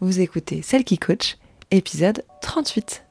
Vous écoutez Celle qui coach, épisode 38.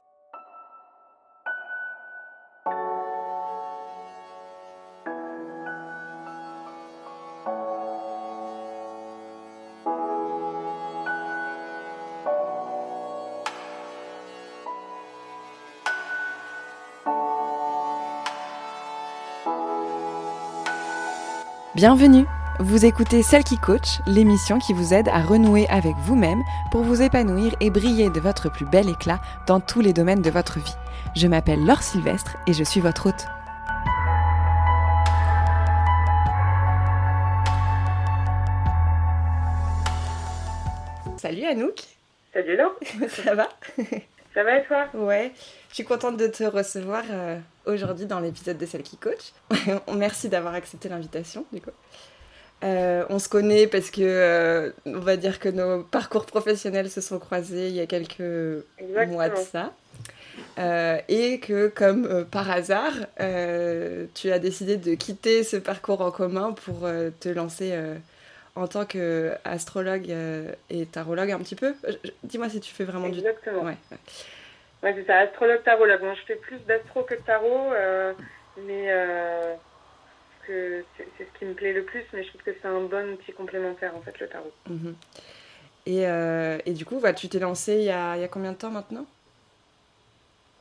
Bienvenue Vous écoutez Celle qui coach, l'émission qui vous aide à renouer avec vous-même pour vous épanouir et briller de votre plus bel éclat dans tous les domaines de votre vie. Je m'appelle Laure Sylvestre et je suis votre hôte. Salut Anouk Salut Laure Ça va? Ça va et toi? Ouais, je suis contente de te recevoir euh, aujourd'hui dans l'épisode de Celle qui coach. Merci d'avoir accepté l'invitation, du coup. Euh, on se connaît parce que, euh, on va dire que nos parcours professionnels se sont croisés il y a quelques mois de ça. et que, comme par hasard, tu as décidé de quitter ce parcours en commun pour te lancer en tant qu'astrologue et tarologue un petit peu. Dis-moi si tu fais vraiment Exactement. du... Ouais, ouais. ouais c'est ça, astrologue, tarologue. Moi, je fais plus d'astro que de tarot, euh, mais euh, c'est ce qui me plaît le plus, mais je trouve que c'est un bon outil complémentaire, en fait, le tarot. Mhm. Et, euh, et, du coup, bah, tu t'es lancé il y, a, il y, a, combien de temps maintenant?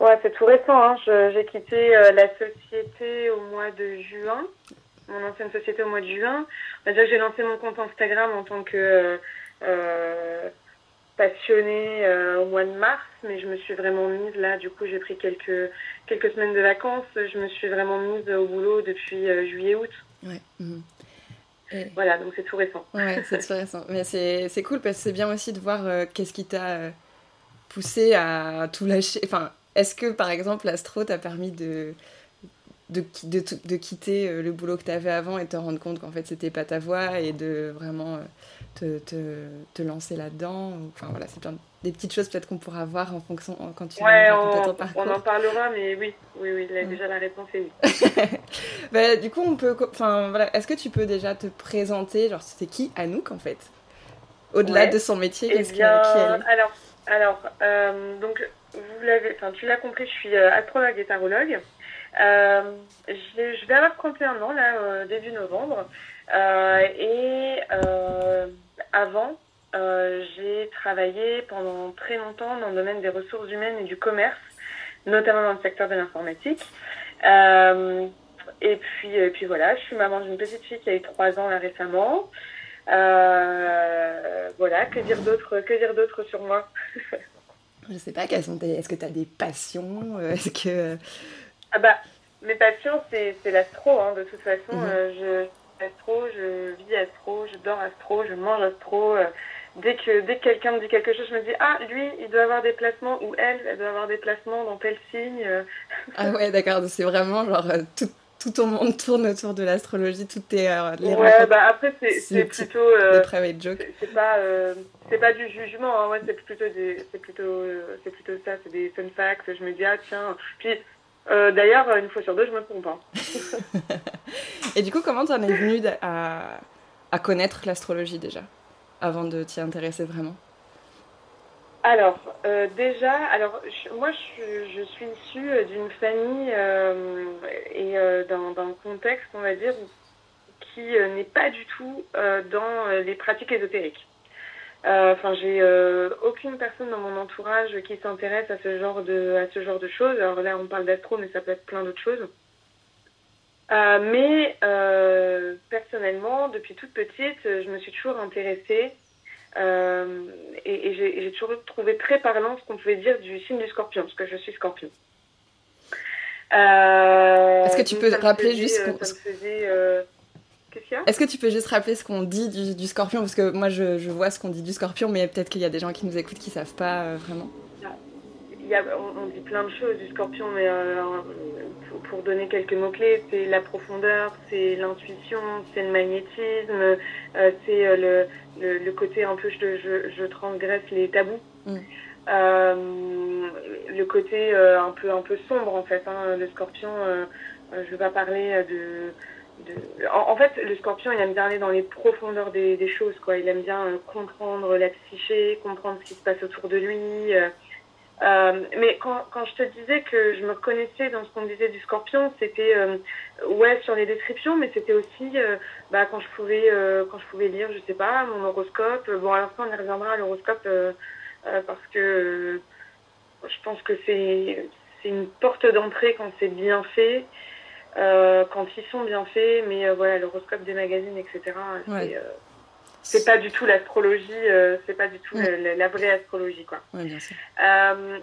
Ouais, c'est tout récent. Hein. J'ai quitté la société au mois de juin mon ancienne société au mois de juin. On va dire que j'ai lancé mon compte Instagram en tant que euh, passionnée euh, au mois de mars, mais je me suis vraiment mise là. Du coup, j'ai pris quelques, quelques semaines de vacances. Je me suis vraiment mise au boulot depuis euh, juillet-août. Ouais. Mhm. Et... Voilà, donc c'est tout récent. Ouais, c'est tout récent. Mais c'est cool parce que c'est bien aussi de voir euh, qu'est-ce qui t'a poussé à tout lâcher. Enfin, est-ce que par exemple l'astro t'a permis de de, de, de, quitter euh, le boulot que tu avais avant et te rendre compte qu'en fait c'était pas ta voie et de vraiment euh, te, te, te lancer là-dedans. Enfin voilà, c'est des petites choses peut-être qu'on pourra voir en fonction quand tu ouais, on, ton parcours. on en parlera, mais oui, oui, oui, là, déjà la réponse est oui. bah, du coup, on peut, enfin voilà, est-ce que tu peux déjà te présenter, genre c'est qui Anouk en fait, au-delà ouais. de son métier, eh qu'est-ce qui Alors, alors, euh, donc vous l'avez, enfin tu l'as compris, je suis astrologue et tarologue. Euh, je vais avoir 31 ans, là, euh, début novembre. Euh, et avant, j'ai travaillé pendant très longtemps dans le domaine des ressources humaines et du commerce, notamment dans le secteur de l'informatique. et puis, puis voilà, je suis maman d'une petite fille qui a eu 3 ans là récemment. Voilà, que dire d'autre, que dire d'autre sur moi? Je sais pas, quelles sont est-ce que tu as des passions? Est-ce que ah bah, mes passions, c'est l'astro, hein, de toute façon. Euh, je astro, je vis astro, je dors astro, je mange astro. euh, dès que, dès que quelqu'un me dit quelque chose, je me dis Ah, lui, il doit avoir des placements, ou elle, elle doit avoir des placements dans tel signe. euh. Ah ouais, d'accord, c'est vraiment genre tout, tout ton monde tourne autour de l'astrologie, tout tes euh, les Ouais, bah après, c'est plutôt. euh, private jokes. c'est- pas euh, c'est pas du jugement hein, ouais, c'est plutôt c'est plutôt c'est plutôt ça c'est des fun facts je me dis ah tiens puis euh, d'ailleurs une fois sur deux je me trompe hein. Et du coup, comment t'en es venue à, à connaître l'astrologie déjà, avant de t'y intéresser vraiment? Alors euh, déjà alors je- moi je, je suis issue euh, d'une famille euh, et euh, d'un contexte on va dire qui n'est pas du tout dans les pratiques ésotériques Euh, Enfin, j'ai euh, aucune personne dans mon entourage qui s'intéresse à ce genre de à ce genre de choses. Alors là, on parle d'astro, mais ça peut être plein d'autres choses. Euh, mais personnellement, depuis toute petite, je me suis toujours intéressée et, et j'ai toujours trouvé très parlant ce qu'on pouvait dire du signe du Scorpion, parce que je suis Scorpion. Est-ce que tu peux rappeler faisait, juste Qu'est-ce qu'il y a? Est-ce que tu peux juste rappeler ce qu'on dit du, du scorpion? Parce que moi, je, je vois ce qu'on dit du scorpion, mais peut-être qu'il y a des gens qui nous écoutent qui savent pas euh, vraiment. Il y a, on, on dit plein de choses du scorpion, mais euh, pour, pour donner quelques mots-clés, c'est la profondeur, c'est l'intuition, c'est le magnétisme, euh, c'est le, le, le côté un peu je, je, je transgresse les tabous. Mm. Le côté un peu un peu sombre en fait. Hein, le scorpion, je vais pas parler de en, fait, le scorpion, il aime bien aller dans les profondeurs des, choses, quoi. Il aime bien euh, comprendre la psyché, comprendre ce qui se passe autour de lui. Euh, euh, mais quand, quand, je te disais que je me reconnaissais dans ce qu'on disait du scorpion, c'était ouais sur les descriptions, mais c'était aussi bah, quand je pouvais quand je pouvais lire, je sais pas, mon horoscope. Bon, à l'instant, on y reviendra à l'horoscope parce que je pense que c'est c'est une porte d'entrée quand c'est bien fait. Euh, quand ils sont bien faits, mais euh, voilà, l'horoscope des magazines, etc. Euh, c'est pas du tout l'astrologie, c'est pas du tout la, vraie astrologie, quoi. bien sûr.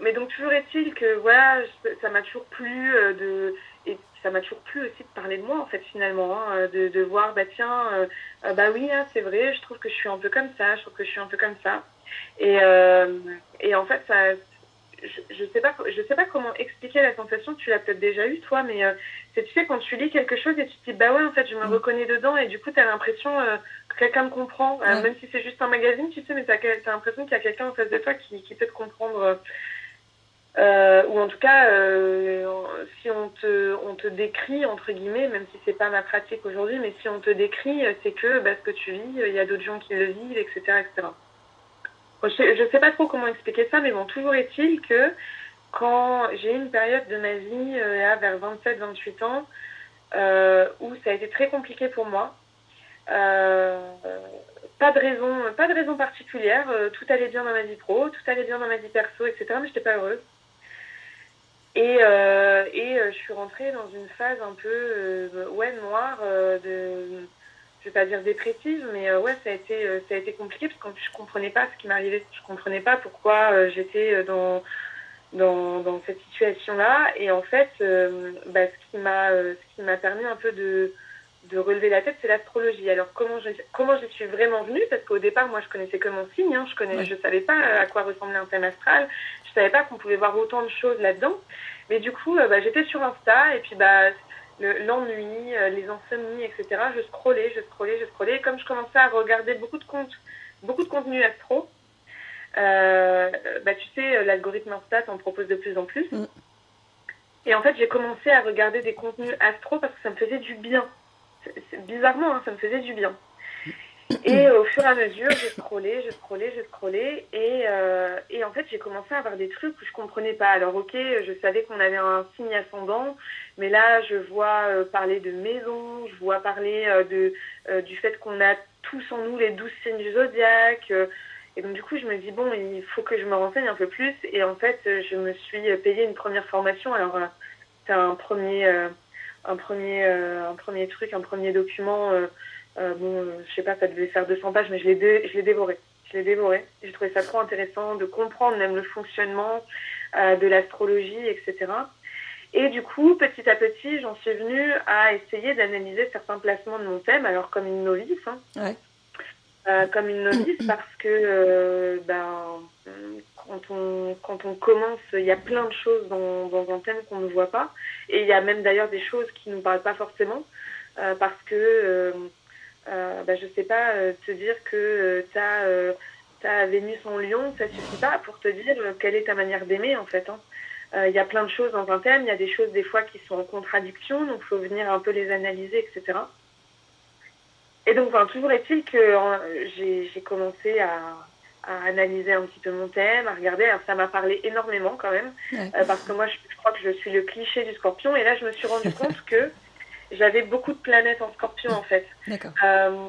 mais donc toujours est-il que voilà, ça m'a toujours plu de et ça m'a toujours plu aussi de parler de moi en fait finalement, hein, de, de, voir bah tiens, bah oui, hein, c'est vrai, je trouve que je suis un peu comme ça, je trouve que je suis un peu comme ça. Et, et en fait, ça, je, ne sais pas, je sais pas comment expliquer la sensation. Tu l'as peut-être déjà eu toi, mais euh, c'est tu sais quand tu lis quelque chose et tu te dis bah ouais en fait je me mm. reconnais dedans et du coup tu as l'impression euh, que quelqu'un me comprend, euh, même si c'est juste un magazine, tu sais, mais tu as, l'impression qu'il y a quelqu'un en face de toi qui, qui peut te comprendre. ou en tout cas, si on te, on te décrit, entre guillemets, même si c'est pas ma pratique aujourd'hui, mais si on te décrit, c'est que bah, ce que tu vis, il y a d'autres gens qui le vivent, etc. etc. Je ne sais pas trop comment expliquer ça, mais bon, toujours est-il que quand j'ai eu une période de ma vie, euh, vers 27-28 ans, euh, où ça a été très compliqué pour moi. Euh, pas de raison, pas de raison particulière. tout allait bien dans ma vie pro, tout allait bien dans ma vie perso, etc. Mais j'étais pas heureuse. Et, et je suis rentrée dans une phase un peu ouais noire de je vais pas dire dépressive, mais euh, ouais, ça a été euh, ça a été compliqué parce que je comprenais pas ce qui m'arrivait, je comprenais pas pourquoi euh, j'étais dans, dans dans cette situation-là. Et en fait, bah, ce qui m'a ce qui m'a permis un peu de de relever la tête, c'est l'astrologie. Alors comment je comment j'y suis vraiment venue? Parce qu'au départ, moi, je connaissais que mon signe. Hein, je connais, je savais pas à quoi ressemblait un thème astral. Je savais pas qu'on pouvait voir autant de choses là-dedans. Mais du coup, bah, j'étais sur Insta et puis bah l'ennui, euh, les insomnies, etc. Je scrollais, je scrollais, je scrollais. Et comme je commençais à regarder beaucoup de comptes, beaucoup de contenu astro, euh, bah, tu sais, l'algorithme Insta en propose de plus en plus. Mm. Et en fait, j'ai commencé à regarder des contenus astro parce que ça me faisait du bien. bizarrement, hein, ça me faisait du bien. Et au fur et à mesure, j'ai scrollé, j'ai scrollé, j'ai scrollé. Et, euh, et en fait, j'ai commencé à avoir des trucs où je comprenais pas. Alors, ok, je savais qu'on avait un signe ascendant, mais là, je vois euh, parler de maison, je vois parler euh, de, du fait qu'on a tous en nous les douze signes du zodiaque. et donc, du coup, je me dis, bon, il faut que je me renseigne un peu plus. Et en fait, je me suis payé une première formation. Alors, c'est un un, un premier truc, un premier document euh, bon, euh, je sais pas, ça devait faire 200 pages, mais je l'ai, je l'ai dévoré. Je l'ai dévoré. J'ai trouvé ça trop intéressant de comprendre même le fonctionnement euh, de l'astrologie, etc. Et du coup, petit à petit, j'en suis venue à essayer d'analyser certains placements de mon thème, alors comme une novice. Hein. Ouais. Euh, comme une novice parce que ben, quand, on, quand on commence, il y a plein de choses dans, dans un thème qu'on ne voit pas. Et il y a même d'ailleurs des choses qui ne nous parlent pas forcément parce que euh, bah, je sais pas, euh, te dire que euh, tu as, euh, as, Vénus en lion, ça suffit pas pour te dire quelle est ta manière d'aimer en fait. Hein. Il y a plein de choses dans un thème, il y a des choses des fois qui sont en contradiction, donc il faut venir un peu les analyser, etc. Et donc, enfin, toujours est-il que j'ai commencé à, à, analyser un petit peu mon thème, à regarder. Alors, ça m'a parlé énormément quand même, parce que moi, je, je, crois que je suis le cliché du scorpion. Et là, je me suis rendu compte que j'avais beaucoup de planètes en scorpion en fait. Euh,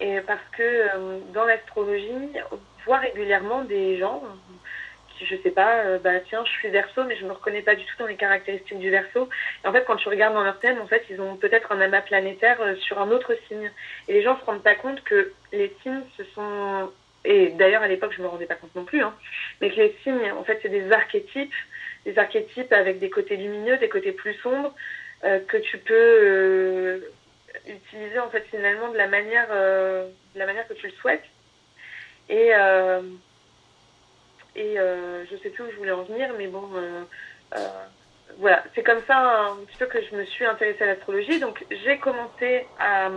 et parce que euh, dans l'astrologie, on voit régulièrement des gens qui, je sais pas, euh, bah tiens, je suis verso, mais je me reconnais pas du tout dans les caractéristiques du verso. Et en fait, quand tu regardes dans leur thème, en fait, ils ont peut-être un amas planétaire sur un autre signe. Et les gens se rendent pas compte que les signes, ce sont et d'ailleurs à l'époque je me rendais pas compte non plus, hein, mais que les signes, en fait, c'est des archétypes, des archétypes avec des côtés lumineux, des côtés plus sombres, que tu peux euh, utiliser en fait finalement de la manière euh, de la manière que tu le souhaites. Et et je sais plus où je voulais en venir mais bon voilà. C'est comme ça un petit peu que je me suis intéressée à l'astrologie. Donc j'ai commencé à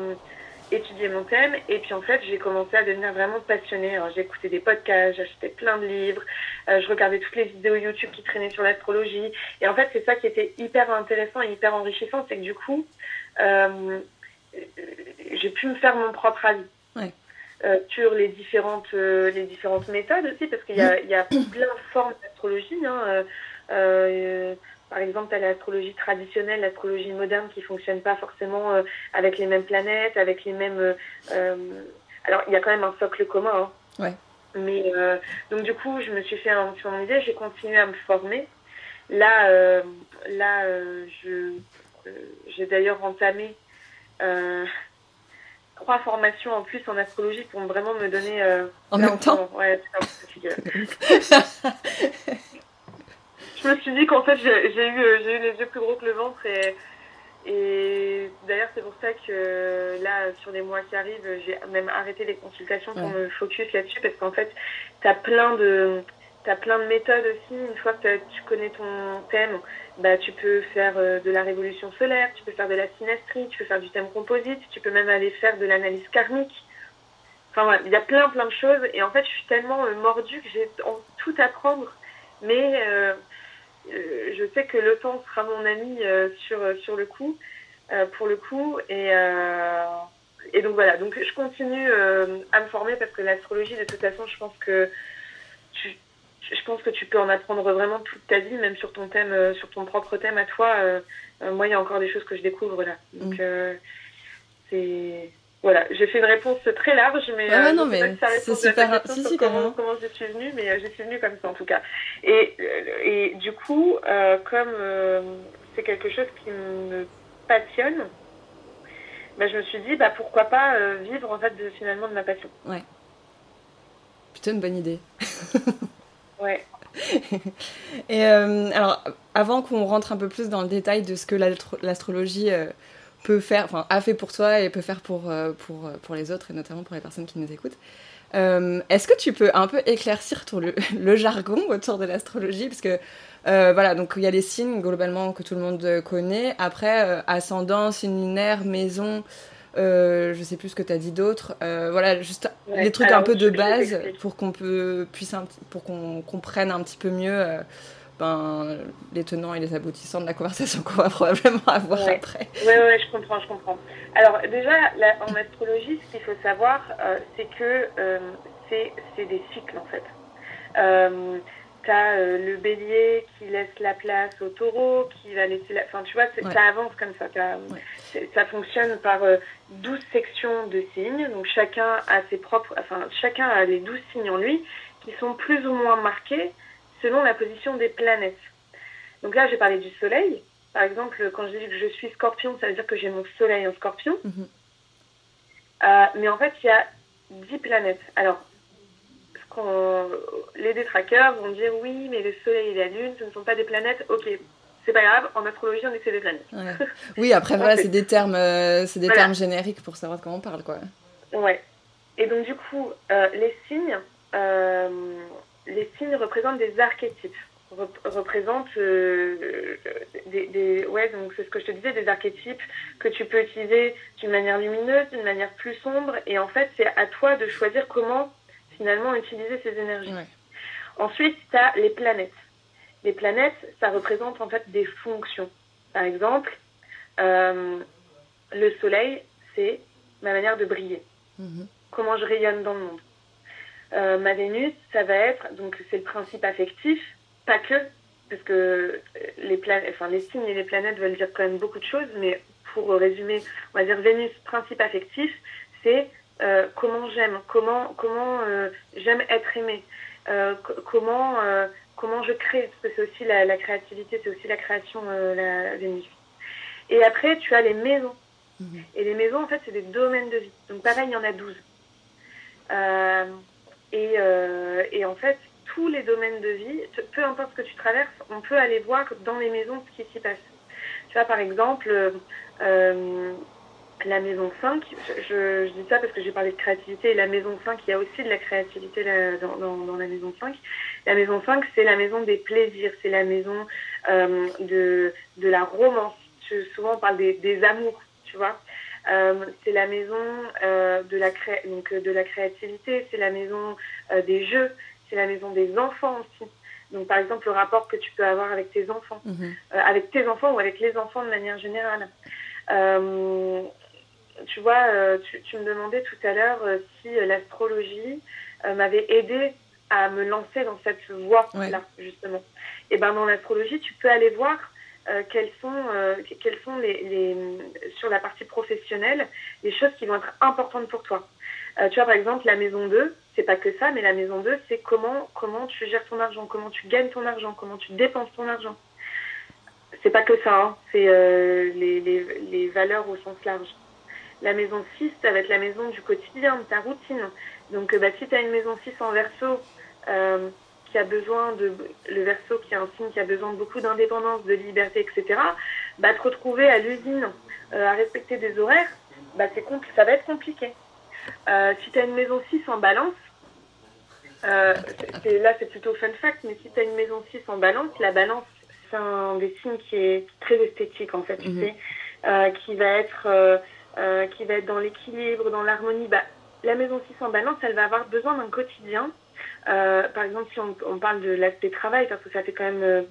étudier mon thème et puis en fait j'ai commencé à devenir vraiment passionnée. Alors j'ai écouté des podcasts, j'achetais plein de livres, euh, je regardais toutes les vidéos YouTube qui traînaient sur l'astrologie et en fait c'est ça qui était hyper intéressant et hyper enrichissant, c'est que du coup euh, j'ai pu me faire mon propre avis. sur les différentes, les différentes méthodes aussi, parce qu'il y, a, y a plein de formes d'astrologie. Hein, par exemple, tu as l'astrologie traditionnelle, l'astrologie moderne qui fonctionne pas forcément avec les mêmes planètes, avec les mêmes. alors, il y a quand même un socle commun. Hein. Ouais. Mais donc du coup, je me suis fait un petit idée, j'ai continué à me former. Là, euh, là, je, j'ai d'ailleurs entamé trois formations en plus en astrologie pour vraiment me donner. en même temps. Ouais, c'est un peu je me suis dit qu'en fait, j'ai, eu, j'ai eu les yeux plus gros que le ventre et et d'ailleurs, c'est pour ça que là, sur les mois qui arrivent, j'ai même arrêté les consultations pour me focus là-dessus parce qu'en fait, tu as plein de. As plein de méthodes aussi. Une fois que tu connais ton thème, bah, tu peux faire euh, de la révolution solaire, tu peux faire de la synastrie, tu peux faire du thème composite, tu peux même aller faire de l'analyse karmique. Enfin voilà, il y a plein plein de choses. Et en fait, je suis tellement euh, mordue que j'ai tout à prendre. Mais euh, euh, je sais que le temps sera mon ami euh, sur, sur le coup, euh, pour le coup. Et, et donc voilà, donc je continue à me former parce que l'astrologie, de toute façon, je pense que tu, je pense que tu peux en apprendre vraiment toute ta vie, même sur ton thème, sur ton propre thème à toi. moi, il y a encore des choses que je découvre là. Donc, mm. c'est voilà, j'ai fait une réponse très large, mais, ah non, mais c'est super. Si, si, comment, comment je suis venue, mais euh, je suis venue comme ça en tout cas. Et, euh, et du coup, euh, comme c'est quelque chose qui me passionne, bah, je me suis dit, bah, pourquoi pas vivre en fait de, finalement de ma passion. Ouais. Plutôt une bonne idée. ouais. Et alors, avant qu'on rentre un peu plus dans le détail de ce que l'astrologie peut faire, enfin, a fait pour toi et peut faire pour, euh, pour, euh, pour les autres, et notamment pour les personnes qui nous écoutent. Euh, est-ce que tu peux un peu éclaircir tout le, le jargon autour de l'astrologie? Parce que, voilà, donc il y a les signes globalement que tout le monde connaît. Après, ascendant, signe lunaire, maison, je sais plus ce que tu as dit d'autre. voilà, juste des trucs un peu de base pour qu'on peut, puisse, pour qu'on comprenne un petit peu mieux ben, les tenants et les aboutissants de la conversation qu'on va probablement avoir après. Oui, ouais, je comprends, je comprends. Alors déjà, en astrologie, ce qu'il faut savoir, euh, c'est que euh, c'est des cycles en fait. Euh, tu as le bélier qui laisse la place au taureau, qui va laisser la... Enfin, tu vois, ça avance comme ça. Ça fonctionne par 12 sections de signes. Donc chacun a ses propres... Enfin, chacun a les 12 signes en lui qui sont plus ou moins marqués selon la position des planètes. Donc là, j'ai parlé du Soleil. Par exemple, quand je dis que je suis scorpion, ça veut dire que j'ai mon Soleil en scorpion. Mhm. Euh, mais en fait, il y a 10 planètes. Alors, les détraqueurs vont dire oui, mais le Soleil et la Lune, ce ne sont pas des planètes. Ok, c'est pas grave, en astrologie, on dit que c'est des planètes. Oui, après, voilà, c'est des termes, euh, c'est des termes génériques pour savoir comment on parle, quoi. Ouais. Et donc, du coup, euh, les signes, les signes représentent des archétypes, représentent euh, des, ouais, donc c'est ce que je te disais, des archétypes que tu peux utiliser d'une manière lumineuse, d'une manière plus sombre, et en fait, c'est à toi de choisir comment finalement utiliser ces énergies. Ensuite, tu as les planètes. Les planètes, ça représente en fait des fonctions. Par exemple, euh, le soleil, c'est ma manière de briller. Mm-hmm. Comment je rayonne dans le monde. Euh, ma Vénus, ça va être, donc c'est le principe affectif, pas que, parce que euh, les, enfin, les signes et les planètes veulent dire quand même beaucoup de choses, mais pour résumer, on va dire Vénus, principe affectif, c'est euh, comment j'aime, comment, comment j'aime être aimé, comment, comment je crée, parce que c'est aussi la, la créativité, c'est aussi la création, la Vénus. Et après, tu as les maisons. Mhm. Et les maisons, en fait, c'est des domaines de vie. Donc pareil, il y en a 12. Euh, et, euh, en fait, tous les domaines de vie, peu importe ce que tu traverses, on peut aller voir dans les maisons ce qui s'y passe. Tu vois, par exemple, euh, la maison 5, je, dis ça parce que j'ai parlé de créativité, la maison 5, il y a aussi de la créativité dans, la maison 5. La maison 5, c'est la maison des plaisirs, c'est la maison euh, de, la romance. souvent, on parle des amours, tu vois. Euh, c'est la maison euh, de, la cré... donc, de la créativité, c'est la maison euh, des jeux, c'est la maison des enfants aussi. Donc, par exemple, le rapport que tu peux avoir avec tes enfants, mhm. avec tes enfants ou avec les enfants de manière générale. tu vois, tu, me demandais tout à l'heure si l'astrologie m'avait aidé à me lancer dans cette voie-là, justement. Et ben dans l'astrologie, tu peux aller voir euh, quelles sont, euh, sont les, les, sur la partie professionnelle les choses qui vont être importantes pour toi. Euh, tu vois, par exemple, la maison 2, c'est pas que ça, mais la maison 2, c'est comment, comment tu gères ton argent, comment tu gagnes ton argent, comment tu dépenses ton argent. C'est pas que ça, hein, c'est les, les, les valeurs au sens large. La maison 6, ça va être la maison du quotidien, de ta routine. Donc, bah, si tu as une maison 6 en verso, qui a besoin de le verso qui est un signe qui a besoin de beaucoup d'indépendance, de liberté, etc. Bah, te retrouver à l'usine euh, à respecter des horaires, bah, c'est ça va être compliqué. Euh, si tu as une maison 6 en balance, euh, là c'est plutôt fun fact, mais si tu as une maison 6 en balance, la balance c'est un des signes qui est très esthétique en fait, tu mhm. sais, qui va être qui va être dans l'équilibre, dans l'harmonie. Bah, la maison 6 en balance, elle va avoir besoin d'un quotidien euh, par exemple, si on, parle de l'aspect travail, parce que ça fait quand même euh,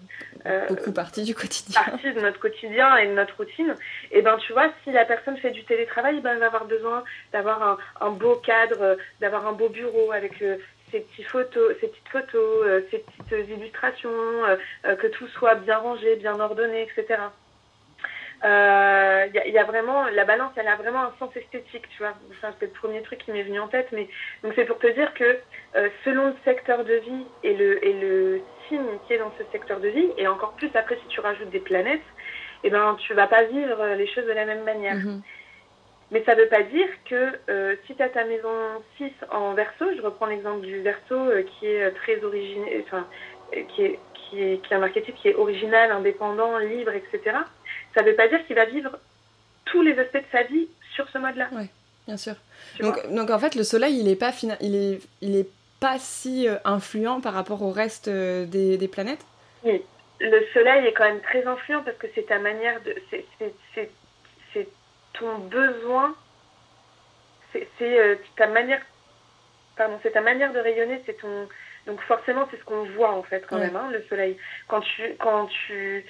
euh, beaucoup partie du quotidien, partie de notre quotidien et de notre routine. Et ben, tu vois, si la personne fait du télétravail, ben, elle va avoir besoin d'avoir un, beau cadre, d'avoir un beau bureau avec ses petites photos, ses petites photos, ses petites illustrations, que tout soit bien rangé, bien ordonné, etc. Il euh, y, a vraiment la balance, elle a vraiment un sens esthétique, tu vois. c'est le premier truc qui m'est venu en tête, mais donc c'est pour te dire que euh, selon le secteur de vie et le et le signe qui est dans ce secteur de vie, et encore plus après si tu rajoutes des planètes, eh ben tu vas pas vivre les choses de la même manière. Mhm. Mais ça ne veut pas dire que euh, si tu as ta maison 6 en verso, je reprends l'exemple du verso qui est très original, enfin, qui est, qui est, qui est un archétype qui est original, indépendant, libre, etc ça ne veut pas dire qu'il va vivre tous les aspects de sa vie sur ce mode-là. Oui, bien sûr. Donc, donc, en fait, le soleil, il n'est pas, il est, il est pas si euh, influent par rapport au reste euh, des, des, planètes? Oui, le soleil est quand même très influent parce que c'est ta manière de. C'est ton besoin. C'est euh, ta manière. Pardon, c'est ta manière de rayonner, c'est ton. Donc forcément, c'est ce qu'on voit en fait quand même, hein, le soleil. Quand tu, quand tu,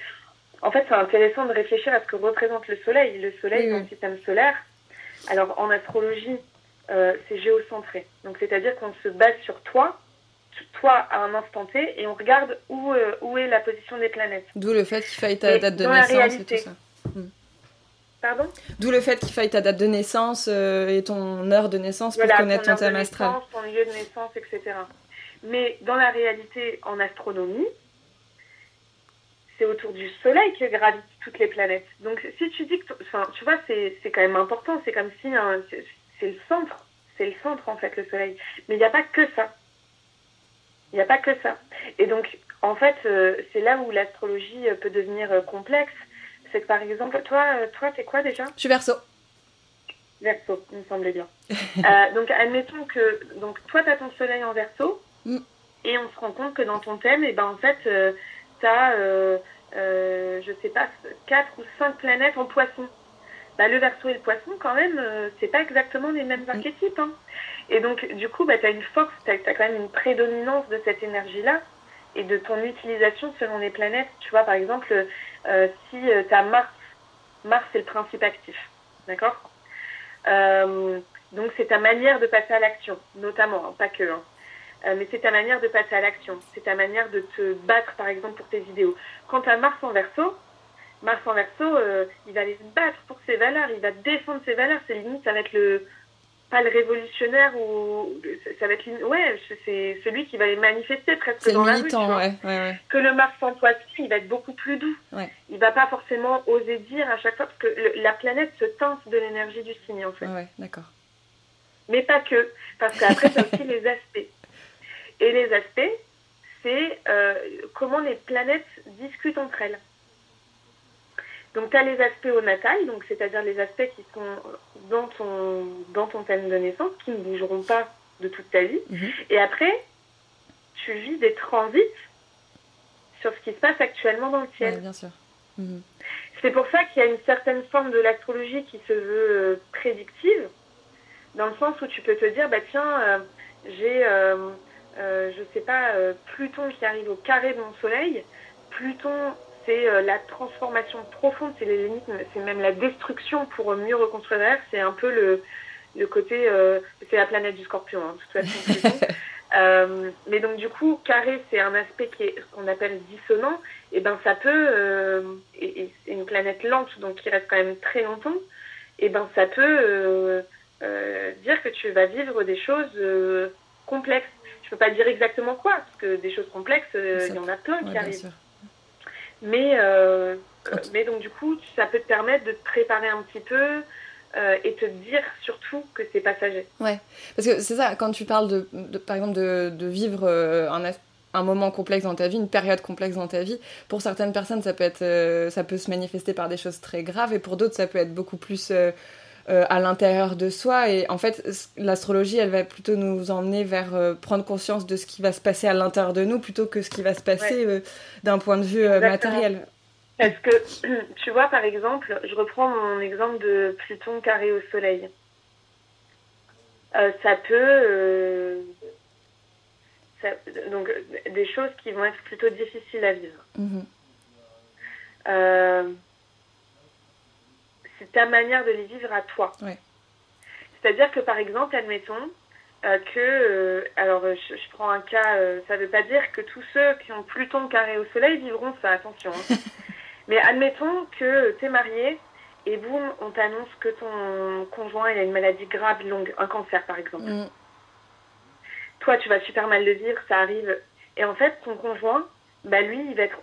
en fait, c'est intéressant de réfléchir à ce que représente le Soleil. Le Soleil dans le système solaire, alors en astrologie, euh, c'est géocentré. Donc, c'est-à-dire qu'on se base sur toi, toi à un instant T, et on regarde où, euh, où est la position des planètes. D'où le fait qu'il faille ta date de naissance et tout ça. Hmm. Pardon? D'où le fait qu'il faille ta date de naissance euh, et ton heure de naissance pour connaître ton thème astral. Ton lieu de naissance, etc. Mais dans la réalité, en astronomie, c'est autour du Soleil que gravitent toutes les planètes. Donc si tu dis que, enfin, tu vois, c'est quand même important. C'est comme si hein, c'est le centre, c'est le centre en fait le Soleil. Mais il n'y a pas que ça. Il n'y a pas que ça. Et donc en fait, euh, c'est là où l'astrologie euh, peut devenir euh, complexe. C'est que par exemple, toi, toi, t'es quoi déjà? Je suis Verseau. Verseau, il me semblait bien. donc admettons que donc toi, tu as ton Soleil en Verseau. Mm. Et on se rend compte que dans ton thème, et eh ben en fait, tu as, euh, euh, je sais pas, 4 ou 5 planètes en poisson. Bah, le verso et le poisson, quand même, euh, c'est pas exactement les mêmes archétypes. Hein. Et donc, du coup, bah, tu as une force, tu as, quand même une prédominance de cette énergie-là et de ton utilisation selon les planètes. Tu vois, par exemple, si tu as Mars, Mars, c'est le principe actif. D'accord? Donc, c'est ta manière de passer à l'action, notamment, hein, pas que. Hein. Euh, mais c'est ta manière de passer à l'action. C'est ta manière de te battre, par exemple, pour tes idéaux. Quant à Mars en verso, Mars en verso, euh, il va aller se battre pour ses valeurs, il va défendre ses valeurs. C'est limite, ça va être le pas le révolutionnaire ou ça va être ouais c'est celui qui va les manifester presque dans la rue que le Mars en poisson il va être beaucoup plus doux. Il va pas forcément oser dire à chaque fois parce que la planète se teinte de l'énergie du signe en fait. Ouais, d'accord. Mais pas que parce qu'après c'est aussi les aspects. Et les aspects, c'est euh, comment les planètes discutent entre elles. Donc tu as les aspects au natal, donc c'est-à-dire les aspects qui sont dans ton, dans ton thème de naissance, qui ne bougeront pas de toute ta vie. Mhm. Et après, tu vis des transits sur ce qui se passe actuellement dans le ciel. bien sûr. Mhm. C'est pour ça qu'il y a une certaine forme de l'astrologie qui se veut euh, prédictive, dans le sens où tu peux te dire, bah tiens, euh, j'ai euh, je sais pas, euh, Pluton qui arrive au carré de mon soleil. Pluton, c'est la transformation profonde, c'est les limites, c'est même la destruction pour mieux reconstruire. C'est un peu le, le côté, c'est la planète du scorpion, hein, de toute façon. Euh, mais donc du coup, carré, c'est un aspect qui est qu'on appelle dissonant. Et ben ça peut, euh, et, c'est une planète lente, donc qui reste quand même très longtemps. Et ben ça peut euh, euh dire que tu vas vivre des choses euh, complexes. Je peux pas dire exactement quoi, parce que des choses complexes, il y en a plein qui arrivent. Mais mais donc du coup, ça peut te permettre de te préparer un petit peu. Euh, et te dire surtout que c'est passager. Ouais, parce que c'est ça, quand tu parles de, par exemple de, de vivre euh, un, un, moment complexe dans ta vie, une période complexe dans ta vie, pour certaines personnes ça peut, être, euh, ça peut se manifester par des choses très graves et pour d'autres ça peut être beaucoup plus à l'intérieur de soi et en fait l'astrologie elle va plutôt nous emmener vers prendre conscience de ce qui va se passer à l'intérieur de nous plutôt que ce qui va se passer d'un point de vue matériel. Parce que, tu vois, par exemple, je reprends mon exemple de Pluton carré au Soleil. Euh, ça peut... Euh, donc, des choses qui vont être plutôt difficiles à vivre. Mhm. Euh, c'est ta manière de les vivre à toi. C'est-à-dire que, par exemple, admettons que... alors, je, prends un cas, ça ne veut pas dire que tous ceux qui ont Pluton carré au Soleil vivront ça, attention. Hein. Mais admettons que tu es marié et boum, on t'annonce que ton conjoint il a une maladie grave, longue, un cancer par exemple. Mm. Toi, tu vas super mal le vivre, ça arrive. Et en fait, ton conjoint, bah lui, il va être.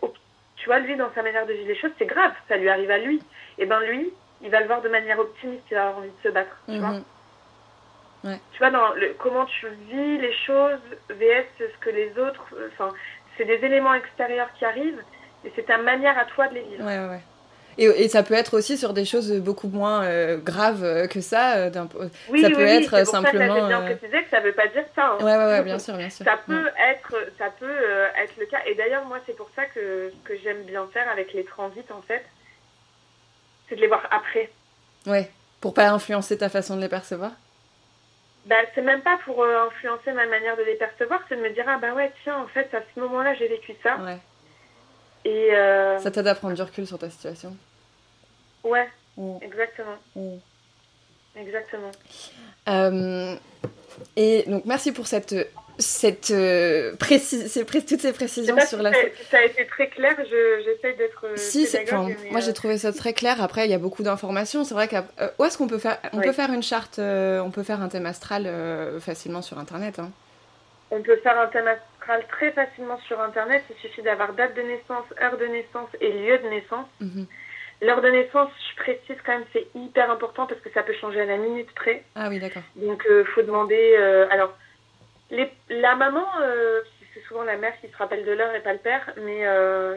Tu vois, lui, dans sa manière de vivre les choses, c'est grave, ça lui arrive à lui. Et ben lui, il va le voir de manière optimiste, il va avoir envie de se battre, tu vois. Ouais. Tu vois, dans le, comment tu vis les choses, VS, ce que les autres. Enfin, c'est des éléments extérieurs qui arrivent et c'est ta manière à toi de les vivre. Ouais, ouais, ouais. Et, et, ça peut être aussi sur des choses beaucoup moins euh, graves que ça. Euh, oui, ça peut oui, être oui. simplement. Ça, bien précisé que ça ne veut pas dire ça. Hein. Ouais, ouais, ouais, bien sûr, bien sûr. Ça peut être, ça peut euh, être le cas. Et d'ailleurs, moi, c'est pour ça que que j'aime bien faire avec les transits, en fait, c'est de les voir après. Ouais. Pour pas influencer ta façon de les percevoir. Bah, c'est même pas pour influencer ma manière de les percevoir, c'est de me dire ah bah ouais tiens en fait à ce moment-là j'ai vécu ça. Ouais. Et euh... Ça t'aide à prendre du recul sur ta situation. Ouais, exactement. Exactement. Euh, et donc, merci pour cette, cette, euh, précis, ces, toutes ces précisions sur la. Ça a été très clair, j'essaie d'être. Euh, si, moi j'ai trouvé ça très clair. Après, il y a beaucoup d'informations. C'est vrai qu'à. où est-ce qu'on peut faire On peut faire une charte, on peut faire un thème astral facilement sur Internet. Hein. On peut faire un thème astral très facilement sur Internet. Il suffit d'avoir date de naissance, heure de naissance et lieu de naissance. Mhm. L'heure de naissance, je précise quand même, c'est hyper important parce que ça peut changer à la minute près. Ah oui, d'accord. Donc, il euh, faut demander. Euh, alors, les, la maman, euh, c'est souvent la mère qui se rappelle de l'heure et pas le père, mais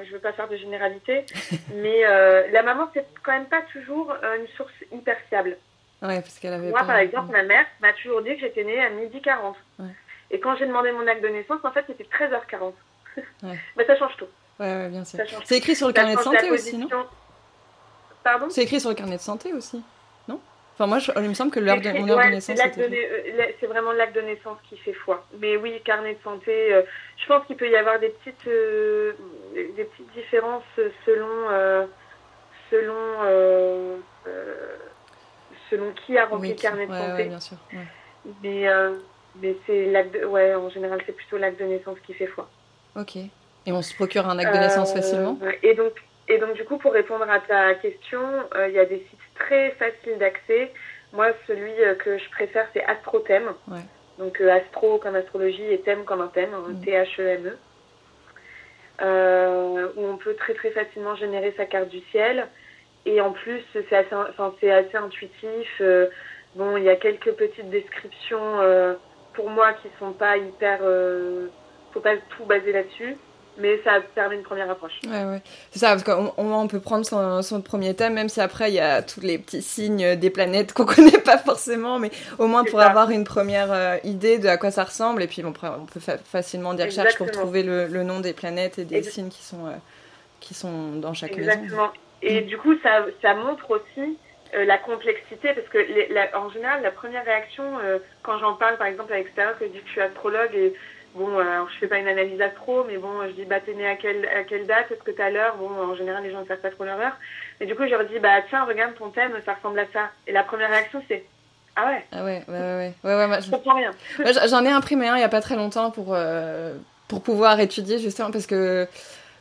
je veux pas faire de généralité. mais la maman, c'est quand même pas toujours une source hyper fiable. Ouais, parce qu'elle avait. Moi, par exemple, ma mère m'a toujours dit que j'étais née à midi 40. Ouais. Et quand j'ai demandé mon acte de naissance, en fait, c'était 13h40. Ouais. bah, ça change tout. Ouais, ouais bien sûr. C'est écrit sur le carnet de santé aussi, non? Pardon? C'est écrit sur le carnet de santé aussi, Enfin, moi, il me semble que l'heure de, mon heure de naissance. Euh, c'est vraiment l'acte de naissance qui fait foi. Mais oui, carnet de santé, euh, je pense qu'il peut y avoir des petites, euh, des petites différences selon, selon, selon qui a rempli le carnet de santé. Ouais, bien sûr. Mais mais c'est l'acte ouais, en général, c'est plutôt l'acte de naissance qui fait foi. Ok. Et on se procure un acte de naissance facilement? et donc, et donc, du coup, pour répondre à ta question, il y a des sites très faciles d'accès. Moi, celui euh, que je préfère, c'est AstroThème. Ouais. Donc, astro comme astrologie et thème comme un thème, mm. T-H-E-M-E. E. où on peut très très facilement générer sa carte du ciel. Et en plus, c'est assez, enfin, c'est assez intuitif. bon, il y a quelques petites descriptions pour moi qui sont pas hyper. Euh, faut pas tout baser là-dessus. Mais ça permet une première approche. Ouais, ouais. C'est ça, parce qu'on on peut prendre son, son, premier thème, même si après il y a tous les petits signes des planètes qu'on connaît pas forcément, mais au moins pour avoir une première euh, idée de à quoi ça ressemble. Et puis on peut, on peut facilement des recherches pour trouver le, le, nom des planètes et des signes qui sont, euh, qui sont dans chaque Exactement. Et du coup, ça, ça montre aussi euh, la complexité, parce que en général, la première réaction, euh, quand j'en parle par exemple à l'extérieur, que je dis que je suis astrologue et bon, alors je fais pas une analyse astro, mais bon, je dis, bah, t'es né à quelle, à quelle date? Est-ce que t'as l'heure? Bon, en général, les gens ne savent pas trop leur heure. Mais du coup, je leur dis, bah, tiens, regarde ton thème, ça ressemble à ça. Et la première réaction, c'est, ah ouais Ah ouais, ouais, ouais. ouais, ouais, ouais je comprends rien. J'en ai imprimé un il y a pas très longtemps pour, pour pouvoir étudier, justement, parce que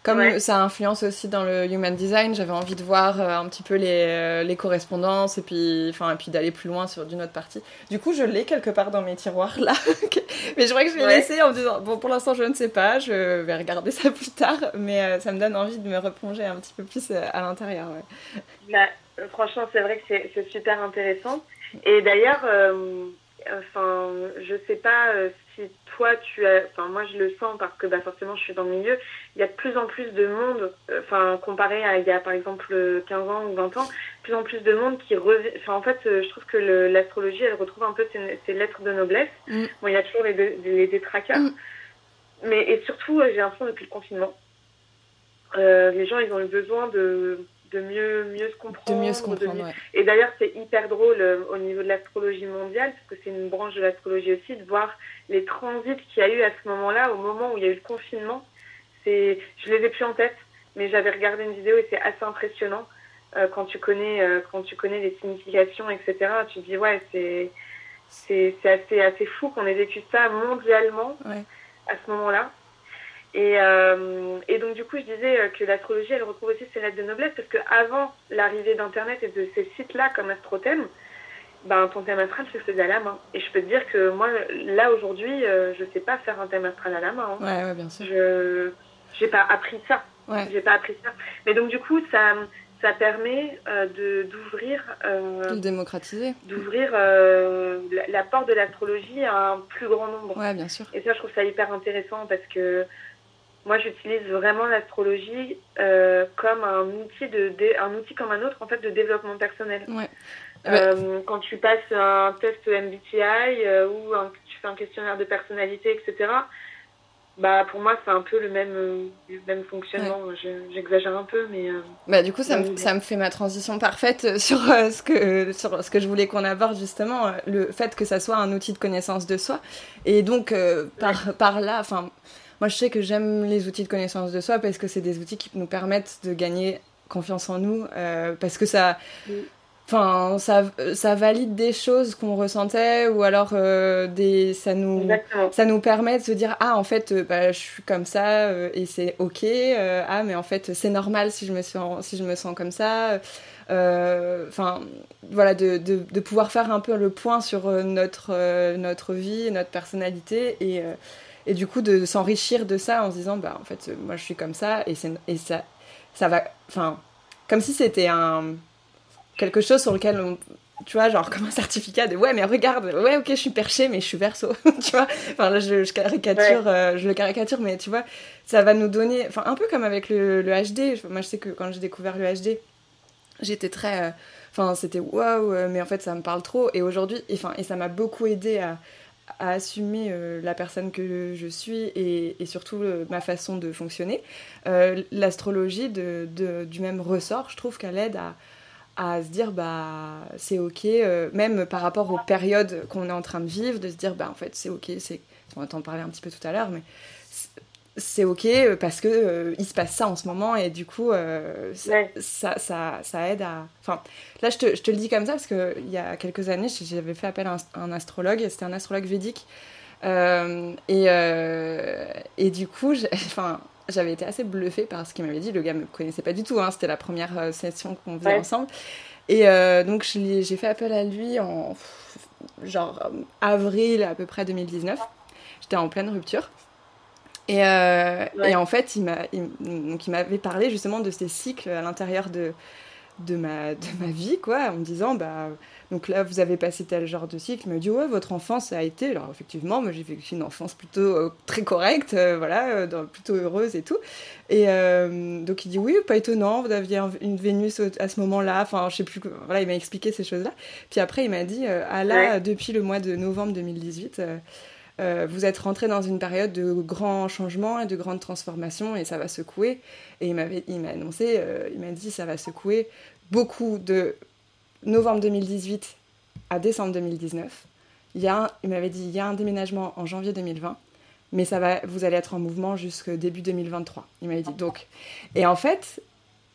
comme ça influence aussi dans le human design, j'avais envie de voir euh, un petit peu les, euh, les correspondances et puis, enfin, et puis d'aller plus loin sur d'une autre partie. Du coup, je l'ai quelque part dans mes tiroirs là, mais je crois que je l'ai laissé en me disant bon, pour l'instant, je ne sais pas, je vais regarder ça plus tard, mais euh, ça me donne envie de me replonger un petit peu plus à l'intérieur. Bah, franchement, c'est vrai que c'est super intéressant. Et d'ailleurs, enfin, je sais pas si toi tu as, enfin moi je le sens parce que bah forcément je suis dans le milieu, il y a de plus en plus de monde, euh, enfin comparé à il y a par exemple 15 ans ou 20 ans, plus en plus de monde qui revient, enfin en fait euh, je trouve que l'astrologie elle retrouve un peu ses, lettres de noblesse. Mm. Bon il y a toujours les, les détraqueurs, mm. mais et surtout euh, j'ai l'impression depuis le confinement, les gens ils ont eu besoin de de mieux, mieux se comprendre. De mieux se comprendre, Et d'ailleurs, c'est hyper drôle au niveau de l'astrologie mondiale, parce que c'est une branche de l'astrologie aussi, de voir les transits qu'il y a eu à ce moment-là, au moment où il y a eu le confinement, c'est, je les ai plus en tête, mais j'avais regardé une vidéo et c'est assez impressionnant euh, quand tu connais, euh, quand tu connais les significations, etc. Tu te dis ouais, c'est, c'est, c'est assez, assez fou qu'on ait vécu ça mondialement à ce moment-là. Et, euh, et donc du coup, je disais que l'astrologie, elle retrouve aussi ses lettres de noblesse parce qu'avant l'arrivée d'Internet et de ces sites-là comme Astrothème, ben, ton thème astral, je le faisais à la main. Et je peux te dire que moi, là, aujourd'hui, euh, je sais pas faire un thème astral à la main. Hein. Ouais, ouais, bien sûr. Je j'ai pas appris ça. Ouais. J'ai pas appris ça. Mais donc, du coup, ça, ça permet euh, de d'ouvrir... Euh, de démocratiser. D'ouvrir euh, la, la, porte de l'astrologie à un plus grand nombre. Ouais, bien sûr. Et ça, je trouve ça hyper intéressant parce que moi, j'utilise vraiment l'astrologie euh, comme un outil, de, un outil comme un autre, en fait, de développement personnel. Ouais. Euh, quand tu passes un test MBTI euh, ou un, tu fais un questionnaire de personnalité, etc., bah pour moi c'est un peu le même, euh, même fonctionnement. J'exagère un peu, mais. bah du coup ça me, ça me fait ma transition parfaite sur ce que sur ce que je voulais qu'on aborde justement le fait que ça soit un outil de connaissance de soi et donc par par là enfin moi je sais que j'aime les outils de connaissance de soi parce que c'est des outils qui nous permettent de gagner confiance en nous parce que ça Enfin, ça, ça valide des choses qu'on ressentait ou alors euh, des, ça, nous, ça nous permet de se dire Ah, en fait, euh, bah, je suis comme ça euh, et c'est OK. ah, mais en fait, c'est normal si je, me sens, si je me sens comme ça. Enfin, voilà, de, de, de, pouvoir faire un peu le point sur notre, notre vie, notre personnalité et, et du coup de s'enrichir de ça en se disant Bah, en fait, moi, je suis comme ça et, et ça, ça va. Enfin, comme si c'était un quelque chose sur lequel on, tu vois, genre comme un certificat de ouais, mais regarde, ouais, ok, je suis perché, mais je suis verso, tu vois. Enfin, là, je, caricature, euh, je le caricature, mais tu vois, ça va nous donner, enfin, un peu comme avec le, le HD. Moi, je sais que quand j'ai découvert le HD, j'étais très, euh, enfin, c'était waouh, mais en fait, ça me parle trop. Et aujourd'hui, enfin, et ça m'a beaucoup aidé à, à assumer la personne que je suis et, surtout ma façon de fonctionner. L'astrologie de, du même ressort, je trouve qu'elle aide à à se dire bah c'est ok euh, même par rapport aux périodes qu'on est en train de vivre de se dire bah en fait c'est ok on va t'en parler un petit peu tout à l'heure mais c'est ok euh, parce que euh, il se passe ça en ce moment et du coup ça, ça, ça, aide à enfin là je te, je te, le dis comme ça parce que il y a quelques années j'avais fait appel à un, astrologue c'était un astrologue védique et, et du coup enfin j'avais été assez bluffée par ce qu'il m'avait dit. Le gars me connaissait pas du tout, hein. c'était la première euh, session qu'on faisait ensemble. Et euh, donc j'ai fait appel à lui en genre avril à peu près 2019. J'étais en pleine rupture. Et, euh, et en fait, il m'avait parlé justement de ces cycles à l'intérieur de, de, ma, de ma vie, quoi, en me disant, bah, donc là, vous avez passé tel genre de cycle. Il m'a dit, ouais, votre enfance a été. Alors, effectivement, moi, j'ai vécu une enfance plutôt euh, très correcte, euh, voilà, plutôt heureuse et tout. Et donc, il dit, oui, pas étonnant, vous aviez une Vénus à ce moment-là. Enfin, je sais plus. Voilà, il m'a expliqué ces choses-là. Puis après, il m'a dit, ah là, depuis le mois de novembre 2018, vous êtes rentré dans une période de grands changements et de grandes transformations et ça va secouer. Et il m'a annoncé, il m'a dit, ça va secouer beaucoup de novembre 2018 à décembre 2019. Il, y a il m'avait dit il y a un déménagement en janvier 2020. mais ça va, vous allez être en mouvement jusqu'au début 2023. Il m'avait dit. Donc, et en fait,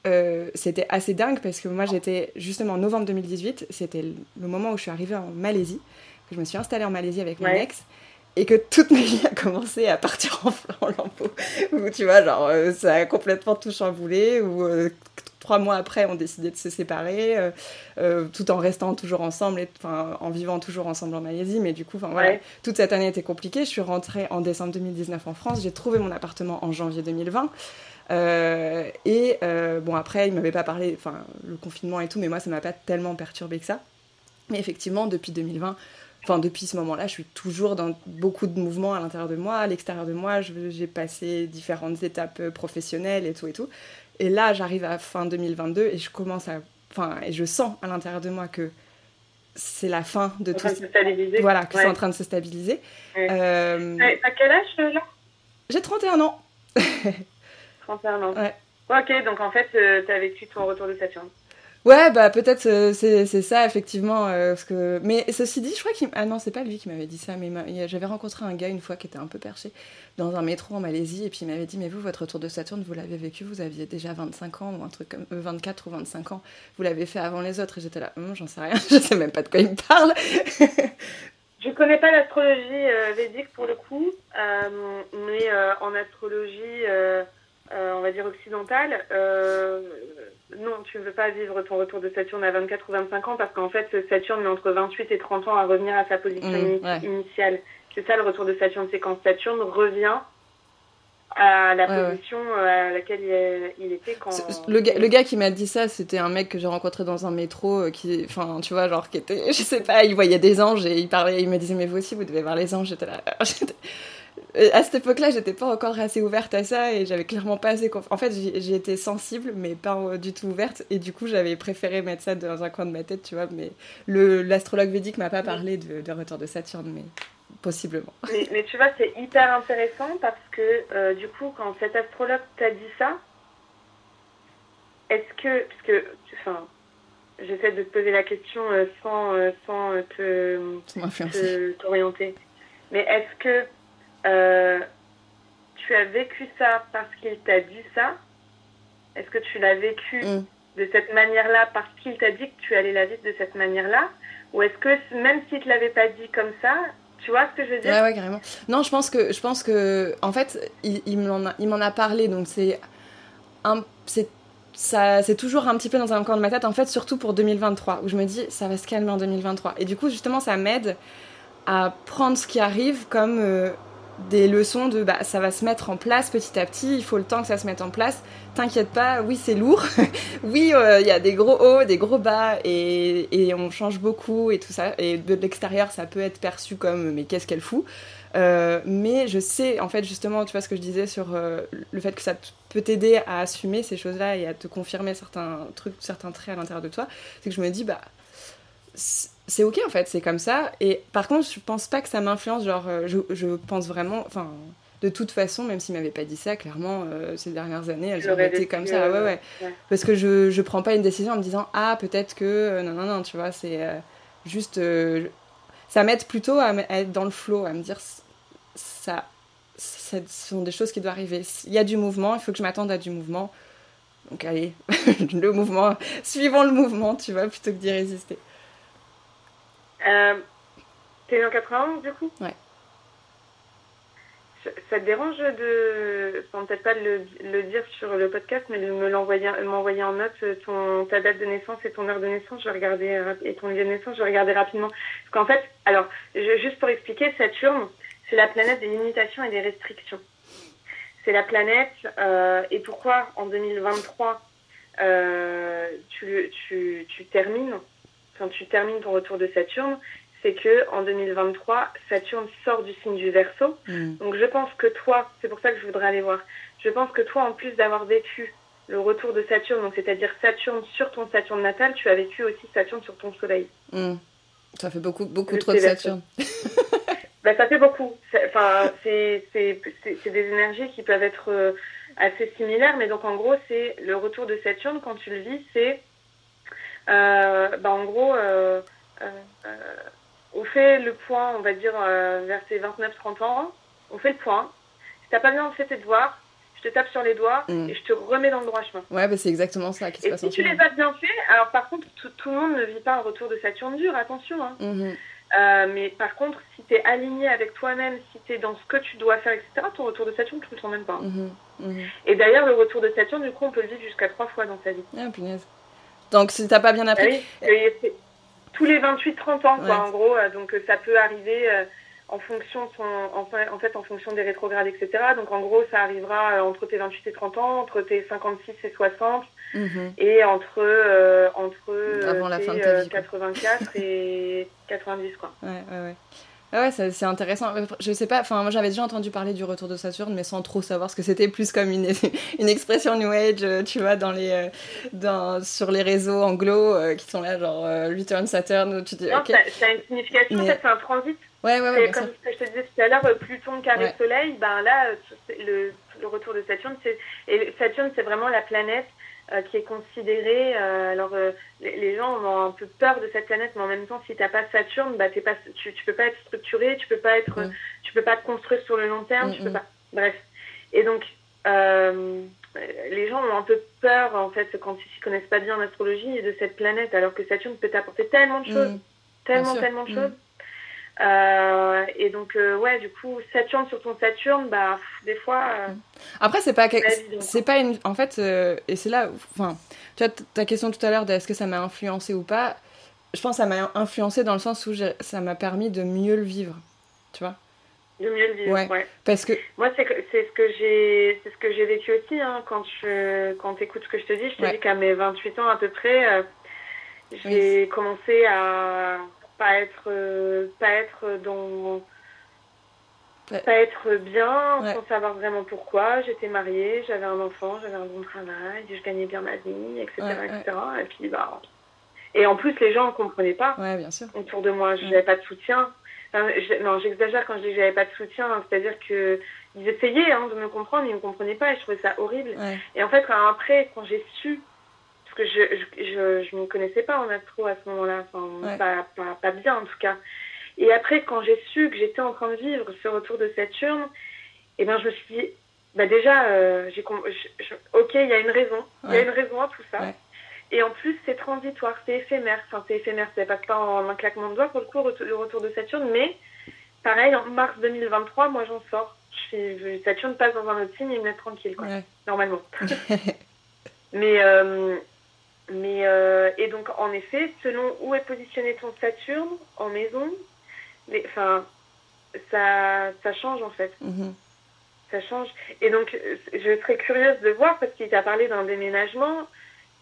euh, c'était assez dingue parce que moi j'étais justement en novembre 2018, c'était le moment où je suis arrivée en Malaisie, que je me suis installée en Malaisie avec mon ex et que toute ma vie a commencé à partir en, en lambeaux. tu vois, genre, euh, ça a complètement tout chamboulé, ou euh, trois mois après, on décidé de se séparer, tout en restant toujours ensemble, et, en vivant toujours ensemble en Malaisie. Mais du coup, voilà, toute cette année était compliquée. Je suis rentrée en décembre 2019 en France, j'ai trouvé mon appartement en janvier 2020. Euh, et euh, bon, après, il m'avait pas parlé, enfin, le confinement et tout, mais moi, ça m'a pas tellement perturbé que ça. Mais effectivement, depuis 2020, enfin, depuis ce moment-là, je suis toujours dans beaucoup de mouvements à l'intérieur de moi, à l'extérieur de moi. J'ai passé différentes étapes euh, professionnelles et tout et tout. Et là, j'arrive à fin 2022 et je commence à, enfin, et je sens à l'intérieur de moi que c'est la fin de tout. Voilà, que c'est en train de se stabiliser. Ouais. Euh... À quel âge là J'ai 31 ans. 31 ans. Ouais. Ok, donc en fait, euh, tu as vécu ton retour de Saturne. Ouais, bah peut-être euh, c'est ça, effectivement. Euh, parce que... Mais ceci dit, je crois qu'il. Ah non, c'est pas lui qui m'avait dit ça, mais j'avais rencontré un gars une fois qui était un peu perché dans un métro en Malaisie, et puis il m'avait dit Mais vous, votre retour de Saturne, vous l'avez vécu, vous aviez déjà 25 ans, ou un truc comme. 24 ou 25 ans, vous l'avez fait avant les autres, et j'étais là, hum, j'en sais rien, je sais même pas de quoi il me parle. Je connais pas l'astrologie védique pour le coup, mais en astrologie. Euh, on va dire occidentale, euh, non, tu ne veux pas vivre ton retour de Saturne à 24 ou 25 ans parce qu'en fait, Saturne met entre 28 et 30 ans à revenir à sa position mmh, initiale. C'est ça le retour de Saturne, c'est quand Saturne revient à la position euh, à laquelle il, était quand. Le gars, le gars qui m'a dit ça, c'était un mec que j'ai rencontré dans un métro, qui, enfin, tu vois, genre, qui était, je sais pas, il voyait des anges et il parlait, il me disait, mais vous aussi, vous devez voir les anges. J'étais là. Euh, à cette époque-là, j'étais pas encore assez ouverte à ça et j'avais clairement pas assez. En fait, été sensible, mais pas euh, du tout ouverte. Et du coup, j'avais préféré mettre ça dans un coin de ma tête, tu vois. Mais l'astrologue védique m'a pas parlé de, retour de Saturne, mais possiblement. Mais, tu vois, c'est hyper intéressant parce que euh, du coup, quand cet astrologue t'a dit ça, est-ce que. Parce que. Enfin. J'essaie de te poser la question sans, sans te t'orienter. Mais est-ce que euh, tu as vécu ça parce qu'il t'a dit ça? Est-ce que tu l'as vécu mm. de cette manière-là parce qu'il t'a dit que tu allais la vivre de cette manière-là? Ou est-ce que même s'il te l'avait pas dit comme ça, tu vois ce que je veux dire? Ouais, ouais, carrément. Non, je pense que, je pense que en fait, il, il m'en a, a, parlé, donc c'est c'est ça c'est toujours un petit peu dans un coin de ma tête en fait surtout pour 2023 où je me dis ça va se calmer en 2023 et du coup justement ça m'aide à prendre ce qui arrive comme euh, des leçons de bah, ça va se mettre en place petit à petit, il faut le temps que ça se mette en place. T'inquiète pas, oui, c'est lourd. oui, euh, il y a des gros hauts, des gros bas et, et on change beaucoup et tout ça. Et de l'extérieur, ça peut être perçu comme mais qu'est-ce qu'elle fout? Euh, mais je sais, en fait, justement, tu vois ce que je disais sur euh, le fait que ça peut t'aider à assumer ces choses-là et à te confirmer certains trucs, certains traits à l'intérieur de toi, c'est que je me dis, bah, c'est ok en fait, c'est comme ça. Et par contre, je pense pas que ça m'influence. Genre, euh, je, je, pense vraiment, enfin, de toute façon, même s'il m'avait pas dit ça, clairement, euh, ces dernières années, elles auraient été comme ça. Ouais, ouais, Parce que je, je prends pas une décision en me disant, ah, peut-être que. Euh, non, non, non, tu vois, c'est juste. ça m'aide plutôt à, être dans le flow, à me dire, ça. Ce sont des choses qui doivent arriver. Il y a du mouvement, il faut que je m'attende à du mouvement. Donc allez, le mouvement, suivons le mouvement, tu vois, plutôt que d'y résister. Euh, T'es en 91 du coup? Ouais. Ça te dérange de, peut-être pas de le, dire sur le podcast, mais de me l'envoyer, m'envoyer en note ton, ta date de naissance et ton heure de naissance, je vais regarder, et ton lieu de naissance, je vais regarder rapidement. Parce qu'en fait, alors, juste pour expliquer, Saturne, c'est la planète des limitations et des restrictions. C'est la planète, euh, et pourquoi en 2023, euh, tu, tu, tu termines quand tu termines ton retour de Saturne, c'est que en 2023, Saturne sort du signe du Verseau. Mm. Donc je pense que toi, c'est pour ça que je voudrais aller voir. Je pense que toi, en plus d'avoir vécu le retour de Saturne, donc c'est-à-dire Saturne sur ton Saturne natal, tu as vécu aussi Saturne sur ton Soleil. Mm. Ça fait beaucoup, beaucoup trop de Saturne. bah, ça fait beaucoup. Enfin, c'est des énergies qui peuvent être euh, assez similaires, mais donc en gros, c'est le retour de Saturne quand tu le vis, c'est bah, en gros, euh, euh, on fait le point, on va dire, vers ses 29-30 ans. on fait le point. Si t'as pas bien fait tes devoirs, je te tape sur les doigts mm. et je te remets dans le droit chemin. Ouais, bah, c'est exactement ça qui se et passe si tu les as bien fait, alors par contre, tout, le monde ne vit pas un retour de Saturne dur, attention. Hein. Mm-hmm. Euh, mais par contre, si tu es aligné avec toi-même, si tu es dans ce que tu dois faire, etc., ton retour de Saturne, tu le sens même pas. Mm-hmm. Mm-hmm. Et d'ailleurs, le retour de Saturne, du coup, on peut le vivre jusqu'à trois fois dans sa vie. Ah, punaise. Donc, si t'as pas bien appris. Ah tous les 28-30 ans, quoi, en gros. Euh, donc, ça peut arriver. Euh, en fonction en, fait, en fonction des rétrogrades, etc. Donc, en gros, ça arrivera euh, entre tes 28 et 30 ans, entre tes 56 et 60, mhm. et entre, euh, entre euh, tes, 84 et 90, quoi. Ouais, ouais, ouais. Ah ouais, c'est intéressant. Je sais pas, enfin, moi j'avais déjà entendu parler du retour de Saturne, mais sans trop savoir ce que c'était, plus comme une, une expression New Age, tu vois, dans les, dans, sur les réseaux anglo qui sont là, genre Return Saturn, où tu dis. Non, ça, a une signification, en fait, c'est un transit. Ouais, ouais, ouais, comme ce que je te disais tout à l'heure, Pluton carré Soleil, ben là, le, le, retour de Saturne, c'est et Saturne, c'est vraiment la planète euh, qui est considérée. Euh, alors, euh, les, gens ont un peu peur de cette planète, mais en même temps, si t'as pas Saturne, bah, t'es pas, tu, tu peux pas être structuré, tu peux pas être, tu peux pas te construire sur le long terme, tu peux pas. Bref. Et donc, les gens ont un peu peur, en fait, quand ils s'y connaissent pas bien en astrologie, de cette planète, alors que Saturne peut t'apporter tellement de choses, tellement, tellement de choses. Euh, et donc, euh, ouais, du coup, Saturne sur ton Saturne, bah, des fois. Euh, Après, c'est pas, c'est pas une. En fait, et c'est là. Enfin, tu vois, ta question tout à l'heure de est-ce que ça m'a influencé ou pas, je pense que ça m'a influencé dans le sens où ça m'a permis de mieux le vivre. Tu vois de mieux le vivre. Ouais. Parce que moi c'est ce que j'ai c'est ce que j'ai vécu aussi hein, quand je quand écoutes ce que je te dis, je te dis qu'à mes 28 ans à peu près, j'ai commencé à pas être euh, pas être dans pas être bien sans savoir vraiment pourquoi. J'étais mariée j'avais un enfant j'avais un bon travail je gagnais bien ma vie etc etc et puis bah et en plus les gens ne comprenaient pas. Bien sûr. autour de moi je n'avais pas de soutien. Non j'exagère quand je dis que j'avais pas de soutien hein. c'est à dire que ils essayaient hein, de me comprendre ils me comprenaient pas et je trouvais ça horrible. Et en fait après quand j'ai su que je je, je, me connaissais pas en astro à ce moment-là, enfin, pas, pas, pas, bien en tout cas. Et après, quand j'ai su que j'étais en train de vivre ce retour de Saturne, et eh ben, je me suis dit, bah déjà, euh, j'ai, ok, il y a une raison, il y a une raison à tout ça. Et en plus, c'est transitoire, c'est éphémère. Enfin, c'est éphémère, ça passe pas en un claquement de doigts pour le coup, le retour de Saturne, mais pareil, en mars 2023, moi j'en sors. Je Saturne passe dans un autre signe et il me laisse tranquille, quoi, normalement. mais, euh, mais euh, et donc en effet, selon où est positionné ton Saturne en maison, enfin ça ça change en fait. Mhm. Ça change. Et donc je serais curieuse de voir parce qu'il t'a parlé d'un déménagement.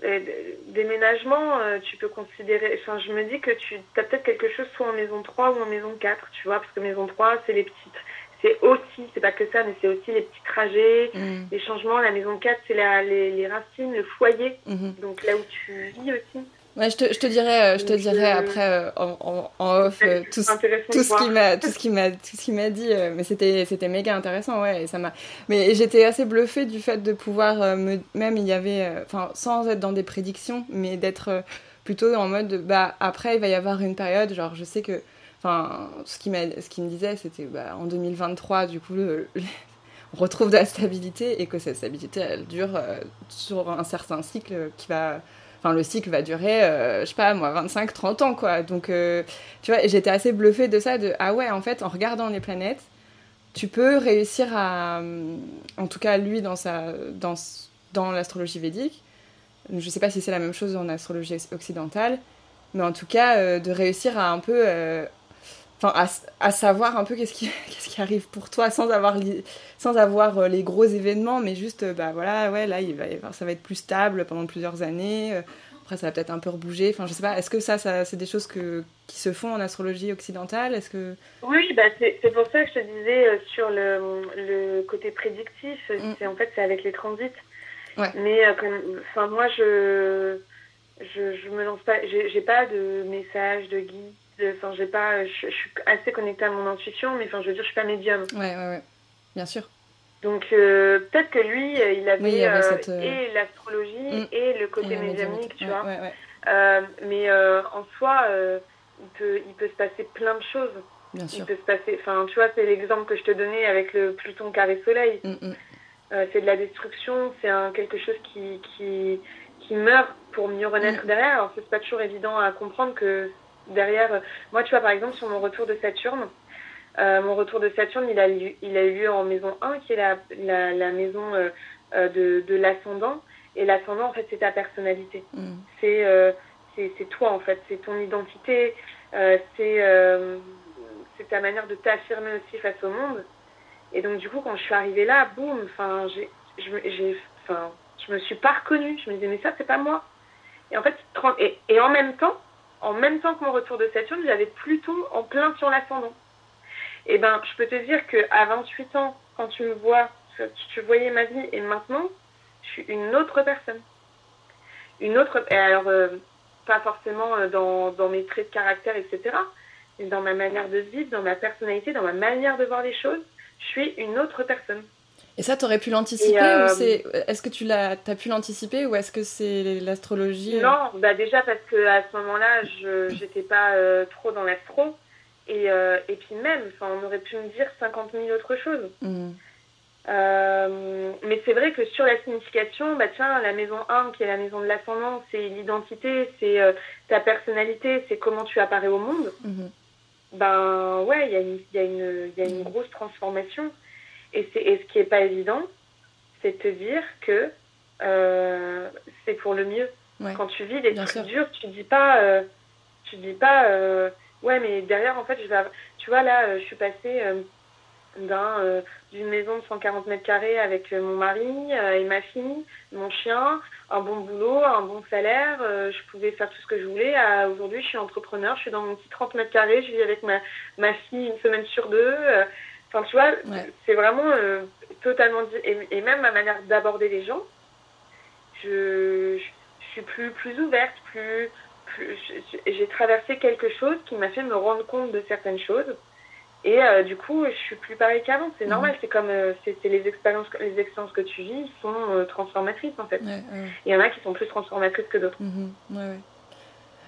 déménagement, euh, tu peux considérer. Enfin, je me dis que tu as peut-être quelque chose soit en maison 3 ou en maison 4, tu vois, parce que maison 3, c'est les petites c'est aussi, c'est pas que ça, mais c'est aussi les petits trajets, mm. les changements. La maison 4, c'est les, les, racines, le foyer, mm-hmm. donc là où tu vis aussi. Ouais, je te, je te dirais, euh, je te dirais euh, après euh, en, en, off tout, tout, ce qui m'a, tout ce qui m'a, tout ce qui m'a dit, mais c'était, c'était méga intéressant, ouais, et ça m'a. Mais j'étais assez bluffée du fait de pouvoir me, même il y avait, enfin, sans être dans des prédictions, mais d'être plutôt en mode, bah après il va y avoir une période, genre je sais que Ce qui, me disait, c'était bah, en 2023, du coup, on retrouve de la stabilité et que cette stabilité, elle dure euh, sur un certain cycle qui va. Enfin, le cycle va durer, euh, je sais pas, moi, 25, 30 ans, quoi. Donc, euh, tu vois, j'étais assez bluffée de ça, de ah ouais, en fait, en regardant les planètes, tu peux réussir à. En tout cas, lui, dans, sa, dans, dans l'astrologie védique, je sais pas si c'est la même chose en astrologie occidentale, mais en tout cas, de réussir à un peu enfin à, savoir un peu qu'est-ce qui, qu'est-ce qui arrive pour toi sans avoir, sans avoir euh, les gros événements, mais juste, euh, bah voilà, ouais, là, il va, ça va être plus stable pendant plusieurs années. Euh, après, ça va peut-être un peu rebouger. Enfin, je sais pas, est-ce que ça, ça c'est des choses que, qui se font en astrologie occidentale? Est-ce que... Oui, bah c'est, c'est pour ça que je te disais sur le, le côté prédictif, mm. c'est en fait, c'est avec les transits. Ouais. Mais enfin, moi, je, je, je me lance pas, j'ai, j'ai pas de message, de guide Enfin, j'ai pas, je, suis assez connectée à mon intuition, mais enfin, je veux dire, je suis pas médium. Ouais, ouais, ouais. Bien sûr. Donc euh, peut-être que lui, il avait, euh, euh, et l'astrologie mm. et le côté médiumnique, tu vois. mais en soi, il peut, il peut se passer plein de choses. Bien sûr. Il peut se passer. Enfin, tu vois, c'est l'exemple que je te donnais avec le Pluton carré Soleil. Mm, mm. Euh, c'est de la destruction, c'est un, quelque chose qui, qui, qui meurt pour mieux renaître derrière. Alors, c'est pas toujours évident à comprendre que derrière. euh, Moi, tu vois, par exemple, sur mon retour de Saturne, euh, mon retour de Saturne, il a, eu, il a eu lieu en maison 1, qui est la, la, la maison euh, euh, de, de l'ascendant. Et l'ascendant, en fait, c'est ta personnalité. Mm. C'est euh, c'est c'est toi, en fait. C'est ton identité. euh, c'est euh, c'est ta manière de t'affirmer aussi face au monde. Et donc, du coup, quand je suis arrivée là, boum, enfin, j'ai, j'ai, enfin, je me suis pas reconnue. Je me disais, mais ça, c'est pas moi. Et en fait, et, et en même temps, en même temps que mon retour de Saturne, j'avais Pluton en plein sur l'ascendant. Et ben, je peux te dire qu'à 28 ans, quand tu me vois, tu, tu voyais ma vie, et maintenant, je suis une autre personne. Une autre, et alors, euh, pas forcément euh, dans, dans mes traits de caractère, etc., mais dans ma manière de vivre, dans ma personnalité, dans ma manière de voir les choses, je suis une autre personne. Et ça, t'aurais pu l'anticiper Et, euh, ou c'est Est-ce que tu l'as, t'as pu l'anticiper ou est-ce que c'est l'astrologie euh, Non, bah déjà parce que à ce moment-là, je j'étais pas euh, trop dans l'astro. Et, euh, et puis même, enfin, on aurait pu me dire 50 000 autres choses. Mm. Euh, mais c'est vrai que sur la signification, bah tiens, la maison 1, qui est la maison de l'ascendant, c'est l'identité, c'est ta personnalité, c'est comment tu apparais au monde. Mhm. Ben ouais, il y, y, y a une grosse transformation. Et, c'est- et ce qui est pas évident, c'est de te dire que euh, c'est pour le mieux. Ouais. Quand tu vis des Bien trucs sûr. durs, tu dis pas, euh, tu dis pas, euh, ouais, mais derrière, en fait, je vais, avoir- tu vois, là, je suis passée d'un, d'une maison de 140 mètres carrés avec mon mari et ma fille, mon chien, un bon boulot, un bon salaire, je pouvais faire tout ce que je voulais. À aujourd'hui, je suis entrepreneur, je suis dans mon petit 30 mètres carrés, je vis avec ma, ma fille une semaine sur deux. Enfin, tu vois, Ouais. c'est vraiment euh, totalement. Et, et même ma manière d'aborder les gens, je, je, je suis plus, plus ouverte, plus. plus J'ai traversé quelque chose qui m'a fait me rendre compte de certaines choses. Et euh, du coup, je suis plus pareil qu'avant. C'est Mhm. normal, c'est comme euh, c'est les expériences, les expériences que tu vis sont euh, transformatrices en fait. Ouais, ouais. Il y en a qui sont plus transformatrices que d'autres. Mhm. Ouais.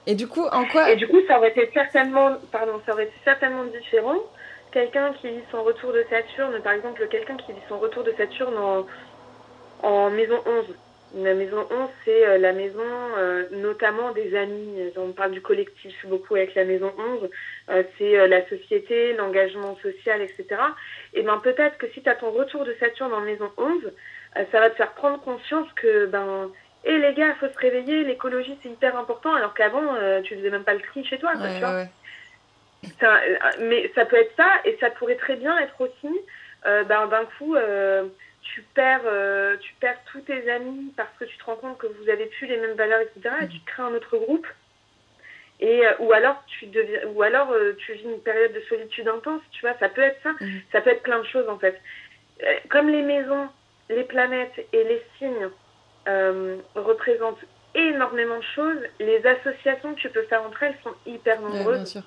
Et du coup, en quoi Et du coup, ça aurait été certainement, pardon, ça aurait été certainement différent. Quelqu'un qui vit son retour de Saturne, par exemple, quelqu'un qui vit son retour de Saturne en, en maison 11. La maison 11, c'est euh, la maison euh, notamment des amis. On parle du collectif beaucoup avec la maison 11. Euh, c'est euh, la société, l'engagement social, etc. Et ben peut-être que si tu as ton retour de Saturne en maison 11, euh, ça va te faire prendre conscience que ben et les gars, faut se réveiller, l'écologie c'est hyper important, alors qu'avant tu faisais même pas le tri chez toi, Ouais, tu vois. ouais. Ça, euh, mais ça peut être ça, et ça pourrait très bien être aussi, euh, ben, d'un coup, euh, tu perds, euh, tu perds tous tes amis parce que tu te rends compte que vous avez plus les mêmes valeurs, etc. Et tu crées un autre groupe. Et, ou alors tu deviens, ou alors tu vis une période de solitude intense, tu vois, ça peut être ça, Mhm. ça peut être plein de choses en fait. Comme les maisons, les planètes et les signes représentent énormément de choses, les associations que tu peux faire entre elles sont hyper Ouais, nombreuses. bien sûr.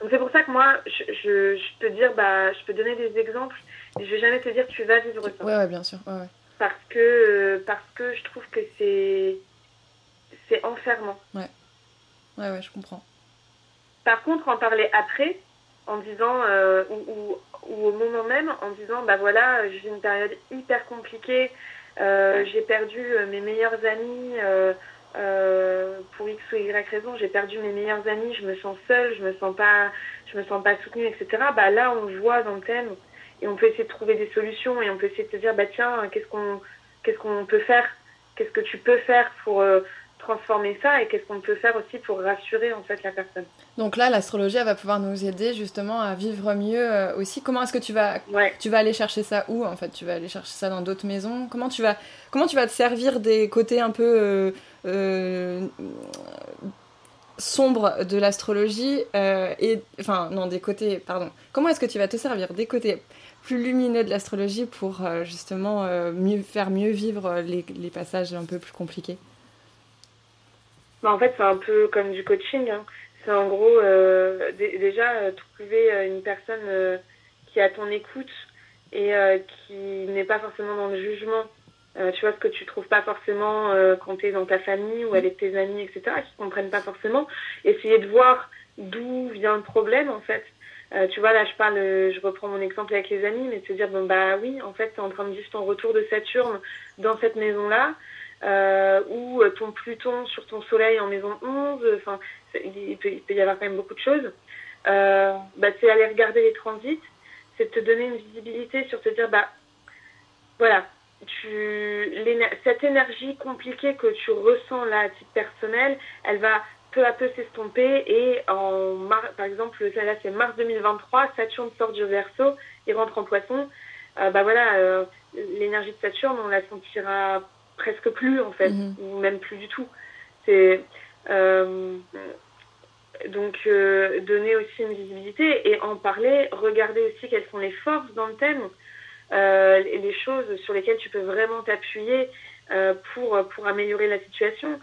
Donc c'est pour ça que moi, je, je, je peux dire, bah, je peux donner des exemples, mais je vais jamais te dire tu vas vivre ça. Ouais, ouais, bien sûr. Ouais, ouais. Parce que, euh, parce que je trouve que c'est, c'est enfermant. Ouais, ouais, je comprends. Par contre, en parler après, en disant, euh, ou, ou, ou au moment même, en disant, bah voilà, j'ai une période hyper compliquée, euh, j'ai perdu mes meilleurs amis, euh, pour X ou Y raison, j'ai perdu mes meilleurs amis, je me sens seule, je me sens pas, je me sens pas soutenue, etc. Bah là, on voit dans le thème et on peut essayer de trouver des solutions et on peut essayer de se dire, bah tiens, qu'est-ce qu'on, qu'est-ce qu'on peut faire, qu'est-ce que tu peux faire pour euh, transformer ça et qu'est-ce qu'on peut faire aussi pour rassurer en fait la personne. Donc là, l'astrologie, elle va pouvoir nous aider justement à vivre mieux euh, aussi. Comment est-ce que tu vas, Ouais. tu vas aller chercher ça où en fait? Tu vas aller chercher ça dans d'autres maisons? Comment tu vas, comment tu vas te servir des côtés un peu euh, euh, sombres de l'astrologie euh, et enfin non des côtés pardon. Comment est-ce que tu vas te servir des côtés plus lumineux de l'astrologie pour justement mieux faire mieux vivre les, les passages un peu plus compliqués? Bah, en fait, c'est un peu comme du coaching. hein. C'est en gros, euh, dé- déjà, euh, trouver euh, une personne euh, qui à ton écoute et euh, qui n'est pas forcément dans le jugement. Euh, tu vois, ce que tu trouves pas forcément euh, quand tu es dans ta famille ou avec tes amis, etc., qui comprennent pas forcément. Essayer de voir d'où vient le problème, en fait. tu vois, là, je parle, je reprends mon exemple avec les amis, mais de se dire, bon, bah oui, en fait, tu es en train de vivre ton retour de Saturne dans cette maison-là, ou ton Pluton sur ton Soleil en maison 11, enfin, il, peut, y avoir quand même beaucoup de choses. bah, c'est aller regarder les transits, c'est te donner une visibilité sur te dire, bah, voilà, tu, cette énergie compliquée que tu ressens là à titre personnel, elle va peu à peu s'estomper et en par exemple là c'est mars 2023 Saturne sort du Verseau et rentre en Poisson euh, bah voilà euh, l'énergie de Saturne on la sentira presque plus en fait mhm. ou même plus du tout c'est euh, donc donner aussi une visibilité et en parler regarder aussi quelles sont les forces dans le thème les choses sur lesquelles tu peux vraiment t'appuyer pour pour améliorer la situation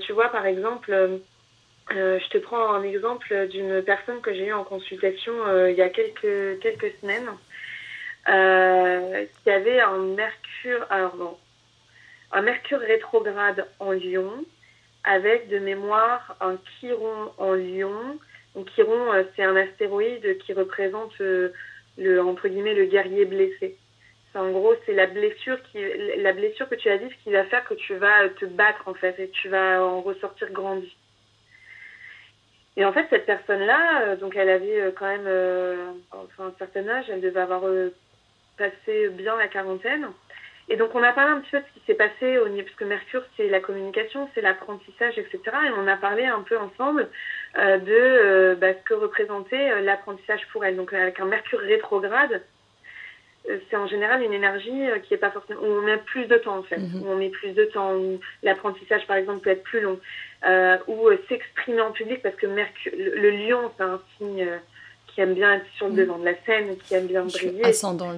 tu vois par exemple euh, je te prends un exemple d'une personne que j'ai eue en consultation euh, il y a quelques, quelques semaines, euh, qui avait un mercure, alors un mercure rétrograde en Lion, avec de mémoire un chiron en Lion. Donc chiron, c'est un astéroïde qui représente le entre guillemets le guerrier blessé. En gros, c'est la blessure que tu as vivre qui va faire que tu vas te battre en fait et tu vas en ressortir grandi. Et en fait, cette personne-là, euh, donc elle avait euh, quand même euh, enfin, un certain âge, elle devait avoir passé bien la quarantaine. Et donc on a parlé un petit peu de ce qui s'est passé au niveau, parce que Mercure, c'est la communication, c'est l'apprentissage, etc. Et on a parlé un peu ensemble de bah, ce que représentait l'apprentissage pour elle. Donc avec un Mercure rétrograde, c'est en général une énergie qui est pas forcément où on met plus de temps en fait, mm-hmm. où on met plus de temps, où l'apprentissage par exemple peut être plus long euh, ou euh, s'exprimer en public parce que Mercure, le, lion, c'est un signe euh, qui aime bien être sur le mm. devant de la scène, qui aime bien briller.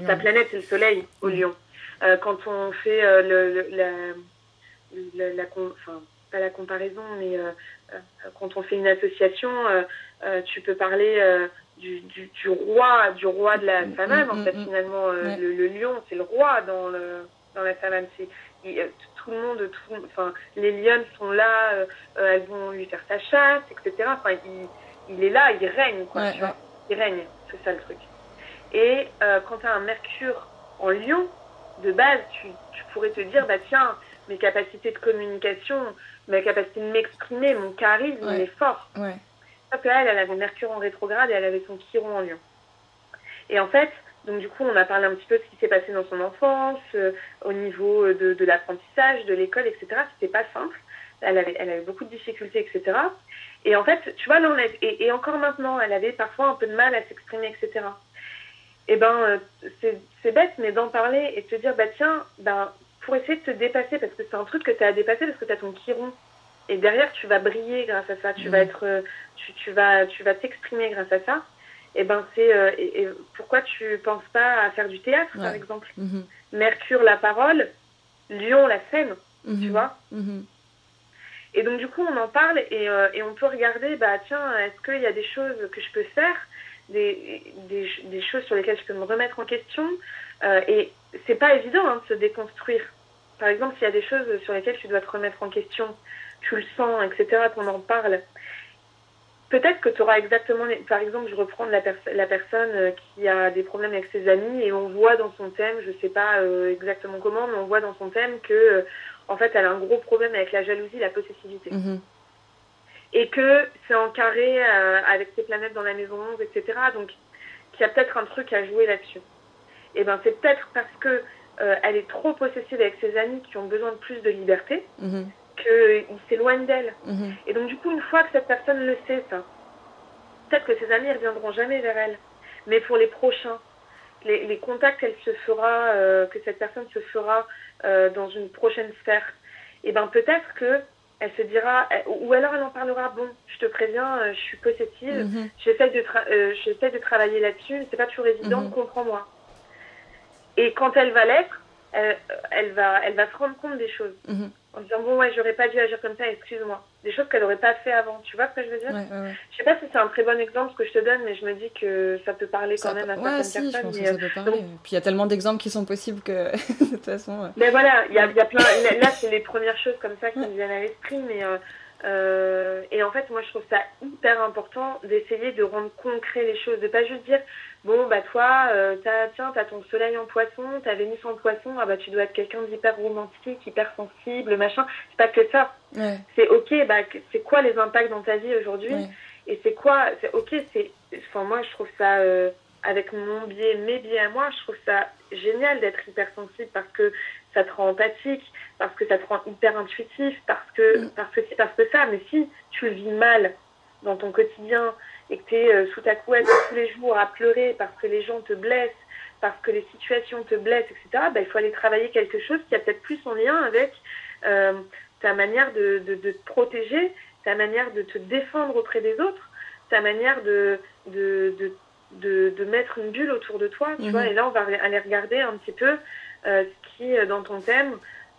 Sa planète, c'est le soleil au mm. lion. Euh, quand on fait euh, le, la, la, la enfin, pas la comparaison, mais quand on fait une association, tu peux parler du, du, du, roi, du roi de la mm, savane, en fait, finalement. Le, le, lion, c'est le roi dans, le, dans la savane. C'est tout le monde, tout, enfin, les lionnes sont là, euh, euh, elles vont lui faire sa chasse, etc. Enfin, il, il est là, il règne, quoi, tu vois. Il règne, c'est ça le truc. Et euh, quand tu as un Mercure en lion, de base, tu, tu, pourrais te dire, bah tiens, mes capacités de communication, ma capacité de m'exprimer, mon charisme, il est fort. Ouais. Sauf qu'elle, elle avait Mercure en rétrograde et elle avait son Chiron en lion. Et en fait, donc du coup, on a parlé un petit peu de ce qui s'est passé dans son enfance, euh, au niveau euh, de, de l'apprentissage, de l'école, etc. C'était pas simple. Elle avait, elle avait beaucoup de difficultés, etc. Et en fait, tu vois, là, on et, et, encore maintenant, elle avait parfois un peu de mal à s'exprimer, etc. Et ben, euh, c'est bête, mais d'en parler et de te dire, bah tiens, ben, pour essayer de te dépasser, parce que c'est un truc que tu as à dépasser, parce que tu as ton chiron. Et derrière, tu vas briller grâce à ça. Tu vas mmh. être, tu, tu vas, tu vas t'exprimer grâce à ça et eh ben c'est euh, et, pourquoi tu penses pas à faire du théâtre par exemple? Mhm. Mercure la parole Lion la scène tu mhm. vois et donc du coup on en parle et, euh, et on peut regarder bah tiens est-ce qu'il y a des choses que je peux faire des, choses sur lesquelles je peux me remettre en question euh, et c'est pas évident hein, de se déconstruire par exemple s'il y a des choses sur lesquelles tu dois te remettre en question tu le sens etc qu'on en parle peut-être que tu auras exactement, par exemple, je reprends la, la personne euh, qui a des problèmes avec ses amis et on voit dans son thème, je sais pas euh, exactement comment, mais on voit dans son thème que, euh, en fait, elle a un gros problème avec la jalousie, la possessivité. Mm-hmm. Et que c'est en carré avec ses planètes dans la maison 11, etc. Donc, qu'il y a peut-être un truc à jouer là-dessus. Et eh ben, c'est peut-être parce que elle est trop possessive avec ses amis qui ont besoin de plus de liberté. Mm-hmm qu'il s'éloigne d'elle. Mhm. Et donc, du coup, une fois que cette personne le sait, ça, peut-être que ses amis ne reviendront jamais vers elle. Mais pour les prochains, les, les contacts elle se fera, euh, que cette personne se fera euh, dans une prochaine sphère, et eh ben peut-être que elle se dira, ou alors elle en parlera, bon, je te préviens, euh, je suis possessive, mhm. j'essaie de, de travailler là-dessus, c'est pas toujours évident, mhm. comprends-moi. Et quand elle va l'être, elle, elle, va, elle va se rendre compte des choses en disant bon ouais j'aurais pas dû agir comme ça excuse-moi. Des choses qu'elle aurait pas fait avant. Tu vois ce que je veux dire? Ouais, ouais, je sais pas si c'est un très bon exemple que je te donne mais je me dis que ça peut parler quand même à certaines si, personnes je pense que ça peut parler. puis il y a tellement d'exemples qui sont possibles que de toute façon mais voilà il y a, y a plein là c'est les premières choses comme ça qui me viennent à l'esprit mais euh, et en fait, moi, je trouve ça hyper important d'essayer de rendre concret les choses, de pas juste dire bon bah toi euh, t'as tiens t'as ton soleil en poisson t'as Vénus en poisson ah bah tu dois être quelqu'un d'hyper romantique hyper sensible machin. C'est pas que ça. C'est ok bah c'est quoi les impacts dans ta vie aujourd'hui et c'est quoi c'est ok c'est enfin moi je trouve ça euh, avec mon biais mes biais à moi je trouve ça génial d'être hyper sensible parce que ça te rend empathique parce que ça te rend hyper intuitif parce que mm. parce que c'est parce que ça mais si tu le vis mal dans ton quotidien et que tu es euh, sous ta couette tous les jours à pleurer parce que les gens te blessent, parce que les situations te blessent, etc., bah, il faut aller travailler quelque chose qui a peut-être plus en lien avec euh, ta manière de, de, de, te protéger, ta manière de te défendre auprès des autres, ta manière de, de, de, de mettre une bulle autour de toi. Tu vois, mhm. et là, on va aller regarder un petit peu euh, qui, dans ton thème,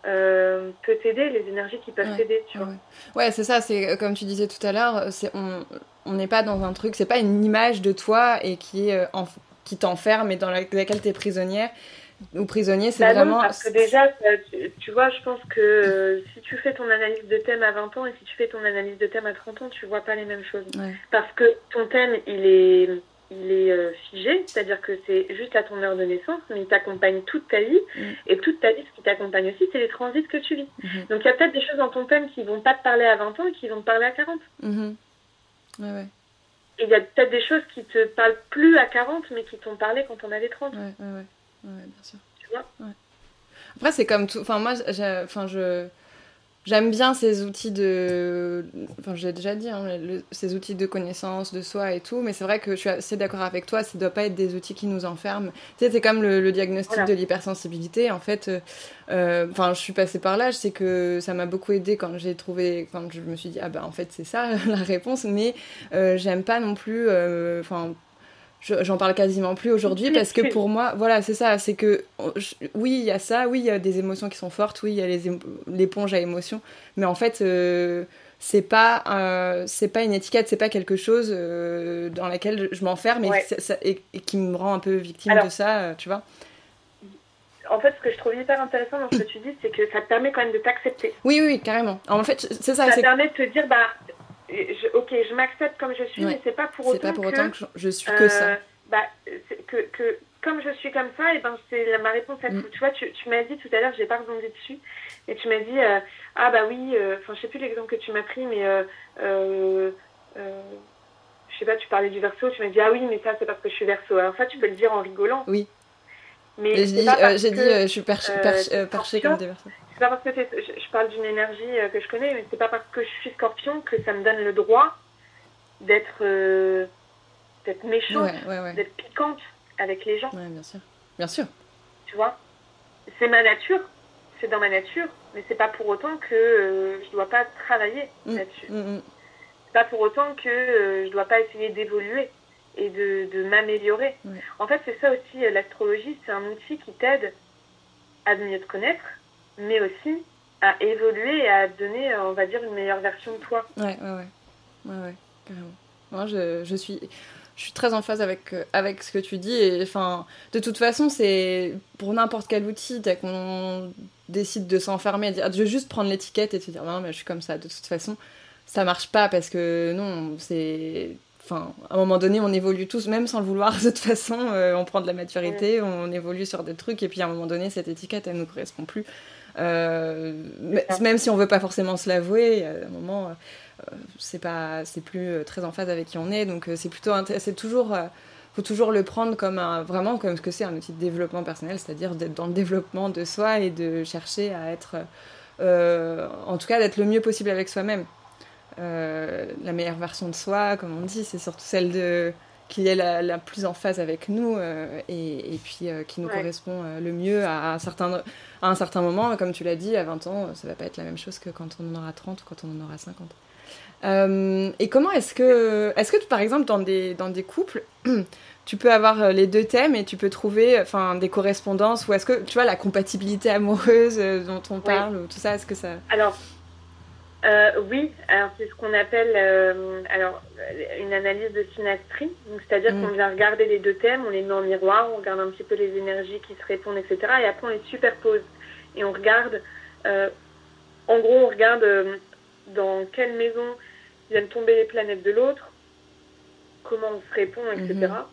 euh, peut t'aider, les énergies qui peuvent t'aider, tu vois. Ouais, c'est ça, c'est comme tu disais tout à l'heure, on, on n'est pas dans un truc, c'est pas une image de toi et qui, euh, qui t'enferme et dans laquelle tu es prisonnière ou prisonnier, c'est bah vraiment. parce que déjà, tu, vois, je pense que euh, si tu fais ton analyse de thème à 20 ans et si tu fais ton analyse de thème à 30 ans, tu vois pas les mêmes choses. Parce que ton thème, il est, il est euh, figé, c'est-à-dire que c'est juste à ton heure de naissance, mais il t'accompagne toute ta vie. Mm. Et toute ta vie, ce qui t'accompagne aussi, c'est les transits que tu vis. Mm-hmm. Donc il y a peut-être des choses dans ton thème qui vont pas te parler à 20 ans et qui vont te parler à 40. Ouais, ouais. Il y a peut-être des choses qui te parlent plus à 40, mais qui t'ont parlé quand on avait 30. Ouais, ouais, ouais, ouais bien sûr. Tu vois? Après, c'est comme tout. Enfin, moi, enfin, je J'aime bien ces outils de. Enfin, j'ai déjà dit, hein, ces outils de connaissance de soi et tout, mais c'est vrai que je suis assez d'accord avec toi, ça ne doit pas être des outils qui nous enferment. Tu sais, c'est comme le, diagnostic de l'hypersensibilité. En fait, euh, euh, enfin, je suis passée par là, je sais que ça m'a beaucoup aidé quand j'ai trouvé. Quand je me suis dit, ah ben, en fait, c'est ça la réponse, mais euh, j'aime pas non plus. Enfin, j'en parle quasiment plus aujourd'hui parce que pour moi, voilà, c'est ça, c'est que oui, il y a ça, oui, il y a des émotions qui sont fortes, oui, il y a l'éponge à émotions, mais en fait, euh, c'est pas, euh, c'est pas une étiquette, c'est pas quelque chose euh, dans laquelle je m'enferme et, qui me rend un peu victime de ça, tu vois. En fait, ce que je trouve hyper intéressant dans ce que tu dis, c'est que ça te permet quand même de t'accepter. Oui, oui, carrément. En fait, c'est ça. Ça permet de te dire, bah, ok, je m'accepte comme je suis, mais c'est pas pour autant. pas pour autant que je suis que ça. Euh, bah, que, que, comme je suis comme ça, et ben c'est ma réponse à tout. Mm. Tu vois, tu, tu m'as dit tout à l'heure, j'ai pas rebondi dessus, et tu m'as dit euh, ah bah oui, euh, enfin je sais plus l'exemple que tu m'as pris, mais je sais pas, tu parlais du verso, tu m'as dit ah oui, mais ça c'est parce que je suis verso. Alors ça tu peux le dire en rigolant. Oui. Mais j'ai dit, je suis perché, perché comme des versos c'est pas parce que je, parle d'une énergie euh, que je connais, mais c'est pas parce que je suis scorpion que ça me donne le droit d'être euh, méchante, d'être piquante avec les gens. Ouais, bien sûr. Bien sûr. Tu vois? C'est ma nature, c'est dans ma nature, mais c'est pas pour autant que euh, je dois pas travailler mm. là-dessus. Mm, mm. C'est pas pour autant que euh, je dois pas essayer d'évoluer et de, de m'améliorer. En fait, c'est ça aussi, l'astrologie, c'est un outil qui t'aide à mieux te connaître, mais aussi à évoluer et à donner, on va dire, une meilleure version de toi. Ouais, ouais, ouais. Ouais, ouais, carrément. Moi, je, je, suis, je suis très en phase avec, euh, avec ce que tu dis. Et enfin, de toute façon, c'est pour n'importe quel outil, dès qu'on décide de s'enfermer, de dire, je veux juste prendre l'étiquette et se dire, non, mais je suis comme ça, de toute façon, ça marche pas parce que non, c'est enfin, à un moment donné, on évolue tous, même sans le vouloir, de toute façon, euh, on prend de la maturité, on évolue sur des trucs, et puis à un moment donné, cette étiquette, elle ne nous correspond plus. Euh, même si on veut pas forcément se l'avouer, à un moment, euh, c'est pas, c'est plus euh, très en phase avec qui on est. Donc c'est plutôt, c'est toujours, faut toujours le prendre comme un, vraiment comme ce que c'est un outil de développement personnel, c'est-à-dire d'être dans le développement de soi et de chercher à être, en tout cas, d'être le mieux possible avec soi-même. la meilleure version de soi, comme on dit, c'est surtout celle de qui est la, plus en phase avec nous et, et, puis qui nous correspond le mieux à un certain à un certain moment, comme tu l'as dit, à 20 ans, ça va pas être la même chose que quand on en aura 30 ou quand on en aura 50. Euh, et comment est-ce que, est-ce que par exemple dans des, dans des couples, tu peux avoir euh, les deux thèmes et tu peux trouver enfin, des correspondances ou est-ce que tu vois la compatibilité amoureuse euh, dont on parle ou tout ça, est-ce que ça... Alors, oui, alors c'est ce qu'on appelle alors une analyse de synastrie. C'est-à-dire mm. qu'on vient regarder les deux thèmes, on les met en miroir, on regarde un petit peu les énergies qui se répondent, etc. Et après on les superpose et on regarde, euh, en gros, on regarde euh, dans quelle maison viennent tomber les planètes de l'autre, comment on se répond, etc. Mhm.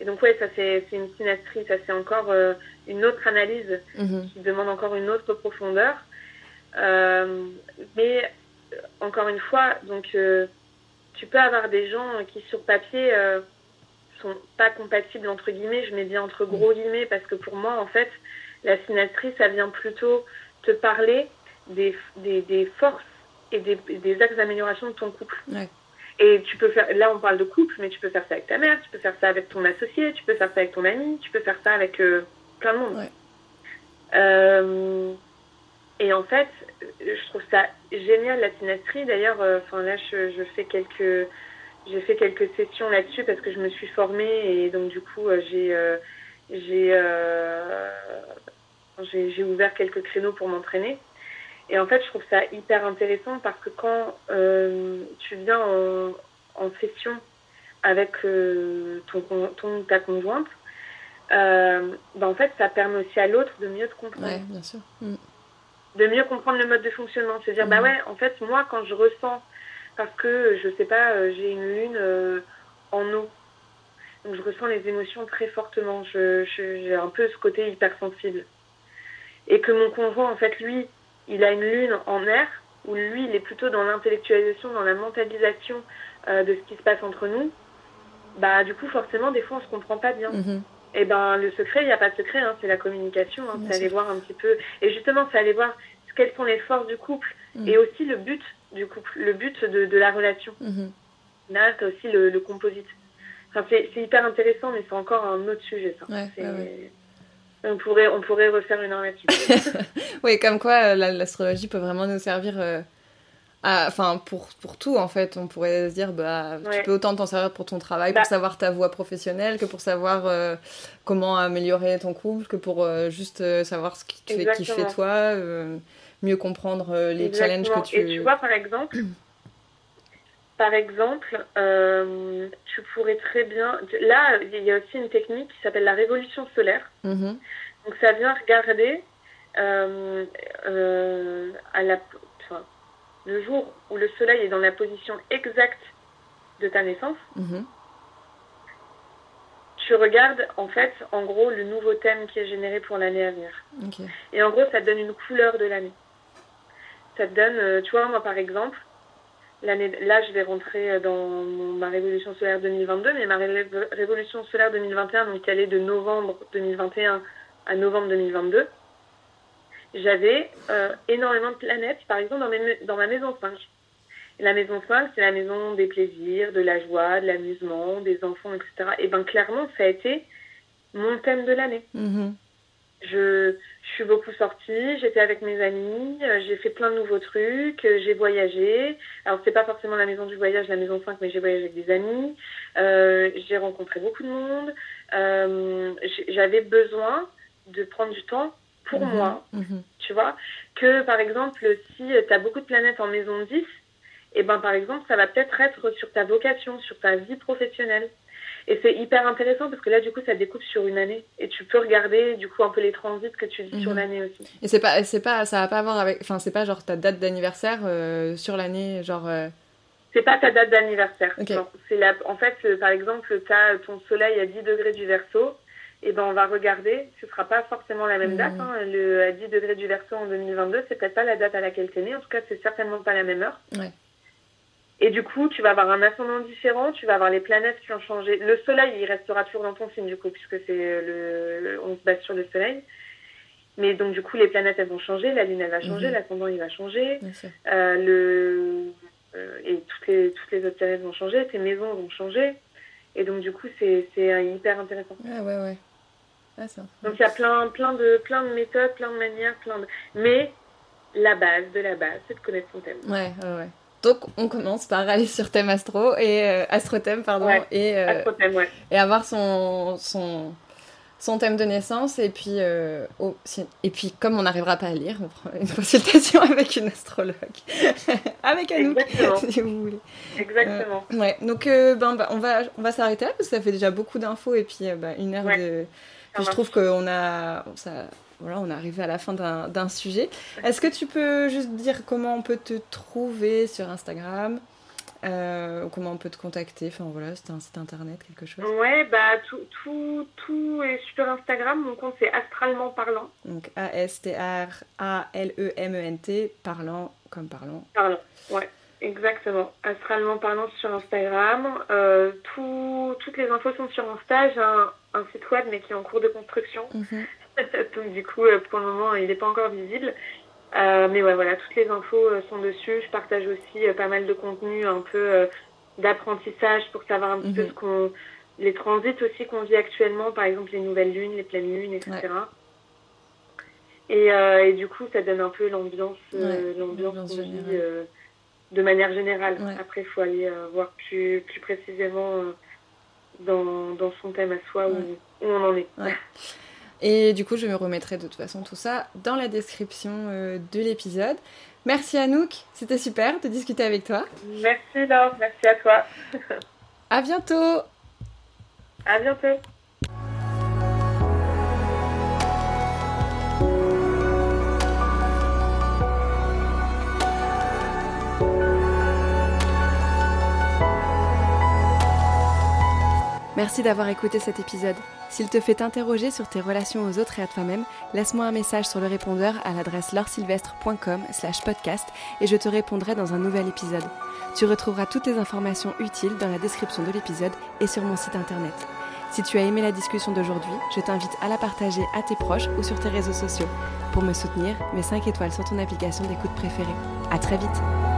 Et donc, ouais, ça, c'est une synastrie, ça, c'est encore euh, une autre analyse mhm. qui demande encore une autre profondeur. Euh, mais, encore une fois, donc, euh, tu peux avoir des gens qui, sur papier, sont pas compatibles, entre guillemets, je mets bien entre gros guillemets, parce que pour moi, en fait, la synastrie, ça vient plutôt te parler des, des, des forces et des, des axes d'amélioration de ton couple. Et tu peux faire, là on parle de couple, mais tu peux faire ça avec ta mère, tu peux faire ça avec ton associé, tu peux faire ça avec ton ami, tu peux faire ça avec euh, plein de monde. Euh, et en fait, je trouve ça génial la synastrie. D'ailleurs, euh, enfin là je, fais quelques, j'ai fait quelques sessions là-dessus parce que je me suis formée et donc du coup j'ai, j'ai, j'ai ouvert quelques créneaux pour m'entraîner. Et en fait, je trouve ça hyper intéressant parce que quand euh, tu viens en, session avec euh, ton, ton, ta conjointe, euh, ben en fait, ça permet aussi à l'autre de mieux te comprendre. Ouais, bien sûr. Mm. De mieux comprendre le mode de fonctionnement. C'est dire, bah mm. ouais, en fait, moi, quand je ressens, parce que, je sais pas, j'ai une lune en eau, donc je ressens les émotions très fortement. J'ai je, un peu ce côté hypersensible. Et que mon conjoint, en fait, lui, il a une lune en mer, où lui, il est plutôt dans l'intellectualisation, dans la mentalisation euh, de ce qui se passe entre nous, bah du coup, forcément, des fois, on se comprend pas bien. Mhm. Et ben, le secret, il n'y a pas de secret, hein, c'est la communication, hein, c'est aller voir un petit peu. Et justement, c'est aller voir quelles sont les forces du couple mhm. et aussi le but du couple, le but de, de la relation. Mhm. Là, c'est aussi le, le composite. Enfin, c'est hyper intéressant, mais c'est encore un autre sujet, ça. On pourrait, on pourrait refaire une heure oui, comme quoi euh, l'astrologie peut vraiment nous servir euh, enfin, pour, pour tout en fait. On pourrait se dire, bah, tu peux autant t'en servir pour ton travail, pour bah. savoir ta voie professionnelle, que pour savoir euh, comment améliorer ton couple, que pour juste savoir ce qui te fait kiffer toi, mieux comprendre les challenges que tu... Et tu vois, par exemple, par exemple, euh, tu pourrais très bien. Là, il y a aussi une technique qui s'appelle la révolution solaire. Mm-hmm. Donc, ça vient regarder euh, euh, à la, le jour où le soleil est dans la position exacte de ta naissance. Mm-hmm. Tu regardes, en fait, en gros, le nouveau thème qui est généré pour l'année à venir. Et en gros, ça te donne une couleur de l'année. Ça te donne, tu vois, moi, par exemple, L'année, là, je vais rentrer dans ma révolution solaire 2022, mais ma révolution solaire 2021, donc allait de novembre 2021 à novembre 2022, j'avais euh, énormément de planètes, par exemple dans, mes, dans ma maison 5. la maison 5, c'est la maison des plaisirs, de la joie, de l'amusement, des enfants, etc. Et bien clairement, ça a été mon thème de l'année. Mm-hmm. Je, je suis beaucoup sortie, j'étais avec mes amis, euh, j'ai fait plein de nouveaux trucs, euh, j'ai voyagé. Alors c'est pas forcément la maison du voyage, la maison 5, mais j'ai voyagé avec des amis. Euh, j'ai rencontré beaucoup de monde. Euh, J'avais besoin de prendre du temps pour mhm. moi, mhm. tu vois. Que par exemple, si tu as beaucoup de planètes en maison 10, et eh ben par exemple, ça va peut-être être sur ta vocation, sur ta vie professionnelle. Et c'est hyper intéressant parce que là, du coup, ça découpe sur une année. Et tu peux regarder, du coup, un peu les transits que tu vis sur mhm. l'année aussi. Et c'est pas, c'est pas, ça va pas avoir avec, enfin, c'est pas genre ta date d'anniversaire euh, sur l'année, genre. Euh... C'est pas ta date d'anniversaire. C'est la... En fait, euh, par exemple, tu as ton soleil à 10 degrés du verso. Et ben on va regarder, ce sera pas forcément la même date. Mhm. Hein. Le, à 10 degrés du verso en 2022, c'est peut-être pas la date à laquelle tu es né. En tout cas, c'est certainement pas la même heure. Ouais. Et du coup, tu vas avoir un ascendant différent, tu vas avoir les planètes qui ont changé. Le soleil, il restera toujours dans ton signe, du coup, puisque c'est le, on se base sur le soleil. Mais donc, du coup, les planètes, elles vont changer, la lune, elle va changer, mhm. l'ascendant, il va changer. Euh, le, euh, et toutes les, toutes les autres planètes vont changer, tes maisons vont changer. Et donc, du coup, c'est hyper intéressant. Ouais, ouais, ouais. Ah, donc, il y a plein, plein, de, plein de méthodes, plein de manières, plein de... Mais la base de la base, c'est de connaître son thème. Ouais, ouais, ouais. Donc on commence par aller sur thème astro et euh, astrothème pardon et euh, et avoir son son son thème de naissance et puis euh, et puis comme on n'arrivera pas à lire on prend une consultation avec une astrologue. Avec Anouk si vous voulez. Exactement. Ouais. Donc ben, bah, on va on va s'arrêter là parce que ça fait déjà beaucoup d'infos et puis bah, une heure de je trouve qu'on a ça voilà, on est arrivé à la fin d'un sujet. Est-ce que tu peux juste dire comment on peut te trouver sur Instagram euh, comment on peut te contacter? Enfin voilà, c'est un site internet, quelque chose Ouais, bah tout, tout, tout est sur Instagram. Mon compte c'est Astralement Parlant. Donc A-S-T-R-A-L-E-M-E-N-T, parlant comme parlant. Parlant, ouais. Exactement. Astralement parlant sur Instagram. Euh, tout, toutes les infos sont sur mon stage, un, un, site web mais qui est en cours de construction. Mhm. Donc du coup, euh, pour le moment, il n'est pas encore visible. Euh, mais ouais, voilà, toutes les infos euh, sont dessus. Je partage aussi euh, pas mal de contenu un peu d'apprentissage pour savoir un petit peu mhm. ce qu'on, les transits aussi qu'on vit actuellement, par exemple les nouvelles lunes, les pleines lunes, etc. Et, et, du coup, ça donne un peu l'ambiance, l'ambiance qu'on vit de manière générale. Après, il faut aller voir plus, plus précisément dans, dans son thème à soi où, où on en est. Et du coup, je me remettrai de toute façon tout ça dans la description euh, de l'épisode. Merci Anouk, c'était super de discuter avec toi. Merci Laure, merci à toi. à bientôt. À bientôt. Merci d'avoir écouté cet épisode. S'il te fait t'interroger sur tes relations aux autres et à toi-même, laisse-moi un message sur le répondeur à l'adresse laursylvestre.com slash podcast et je te répondrai dans un nouvel épisode. Tu retrouveras toutes les informations utiles dans la description de l'épisode et sur mon site internet. Si tu as aimé la discussion d'aujourd'hui, je t'invite à la partager à tes proches ou sur tes réseaux sociaux. Pour me soutenir, mets 5 étoiles sur ton application d'écoute préférée. À très vite!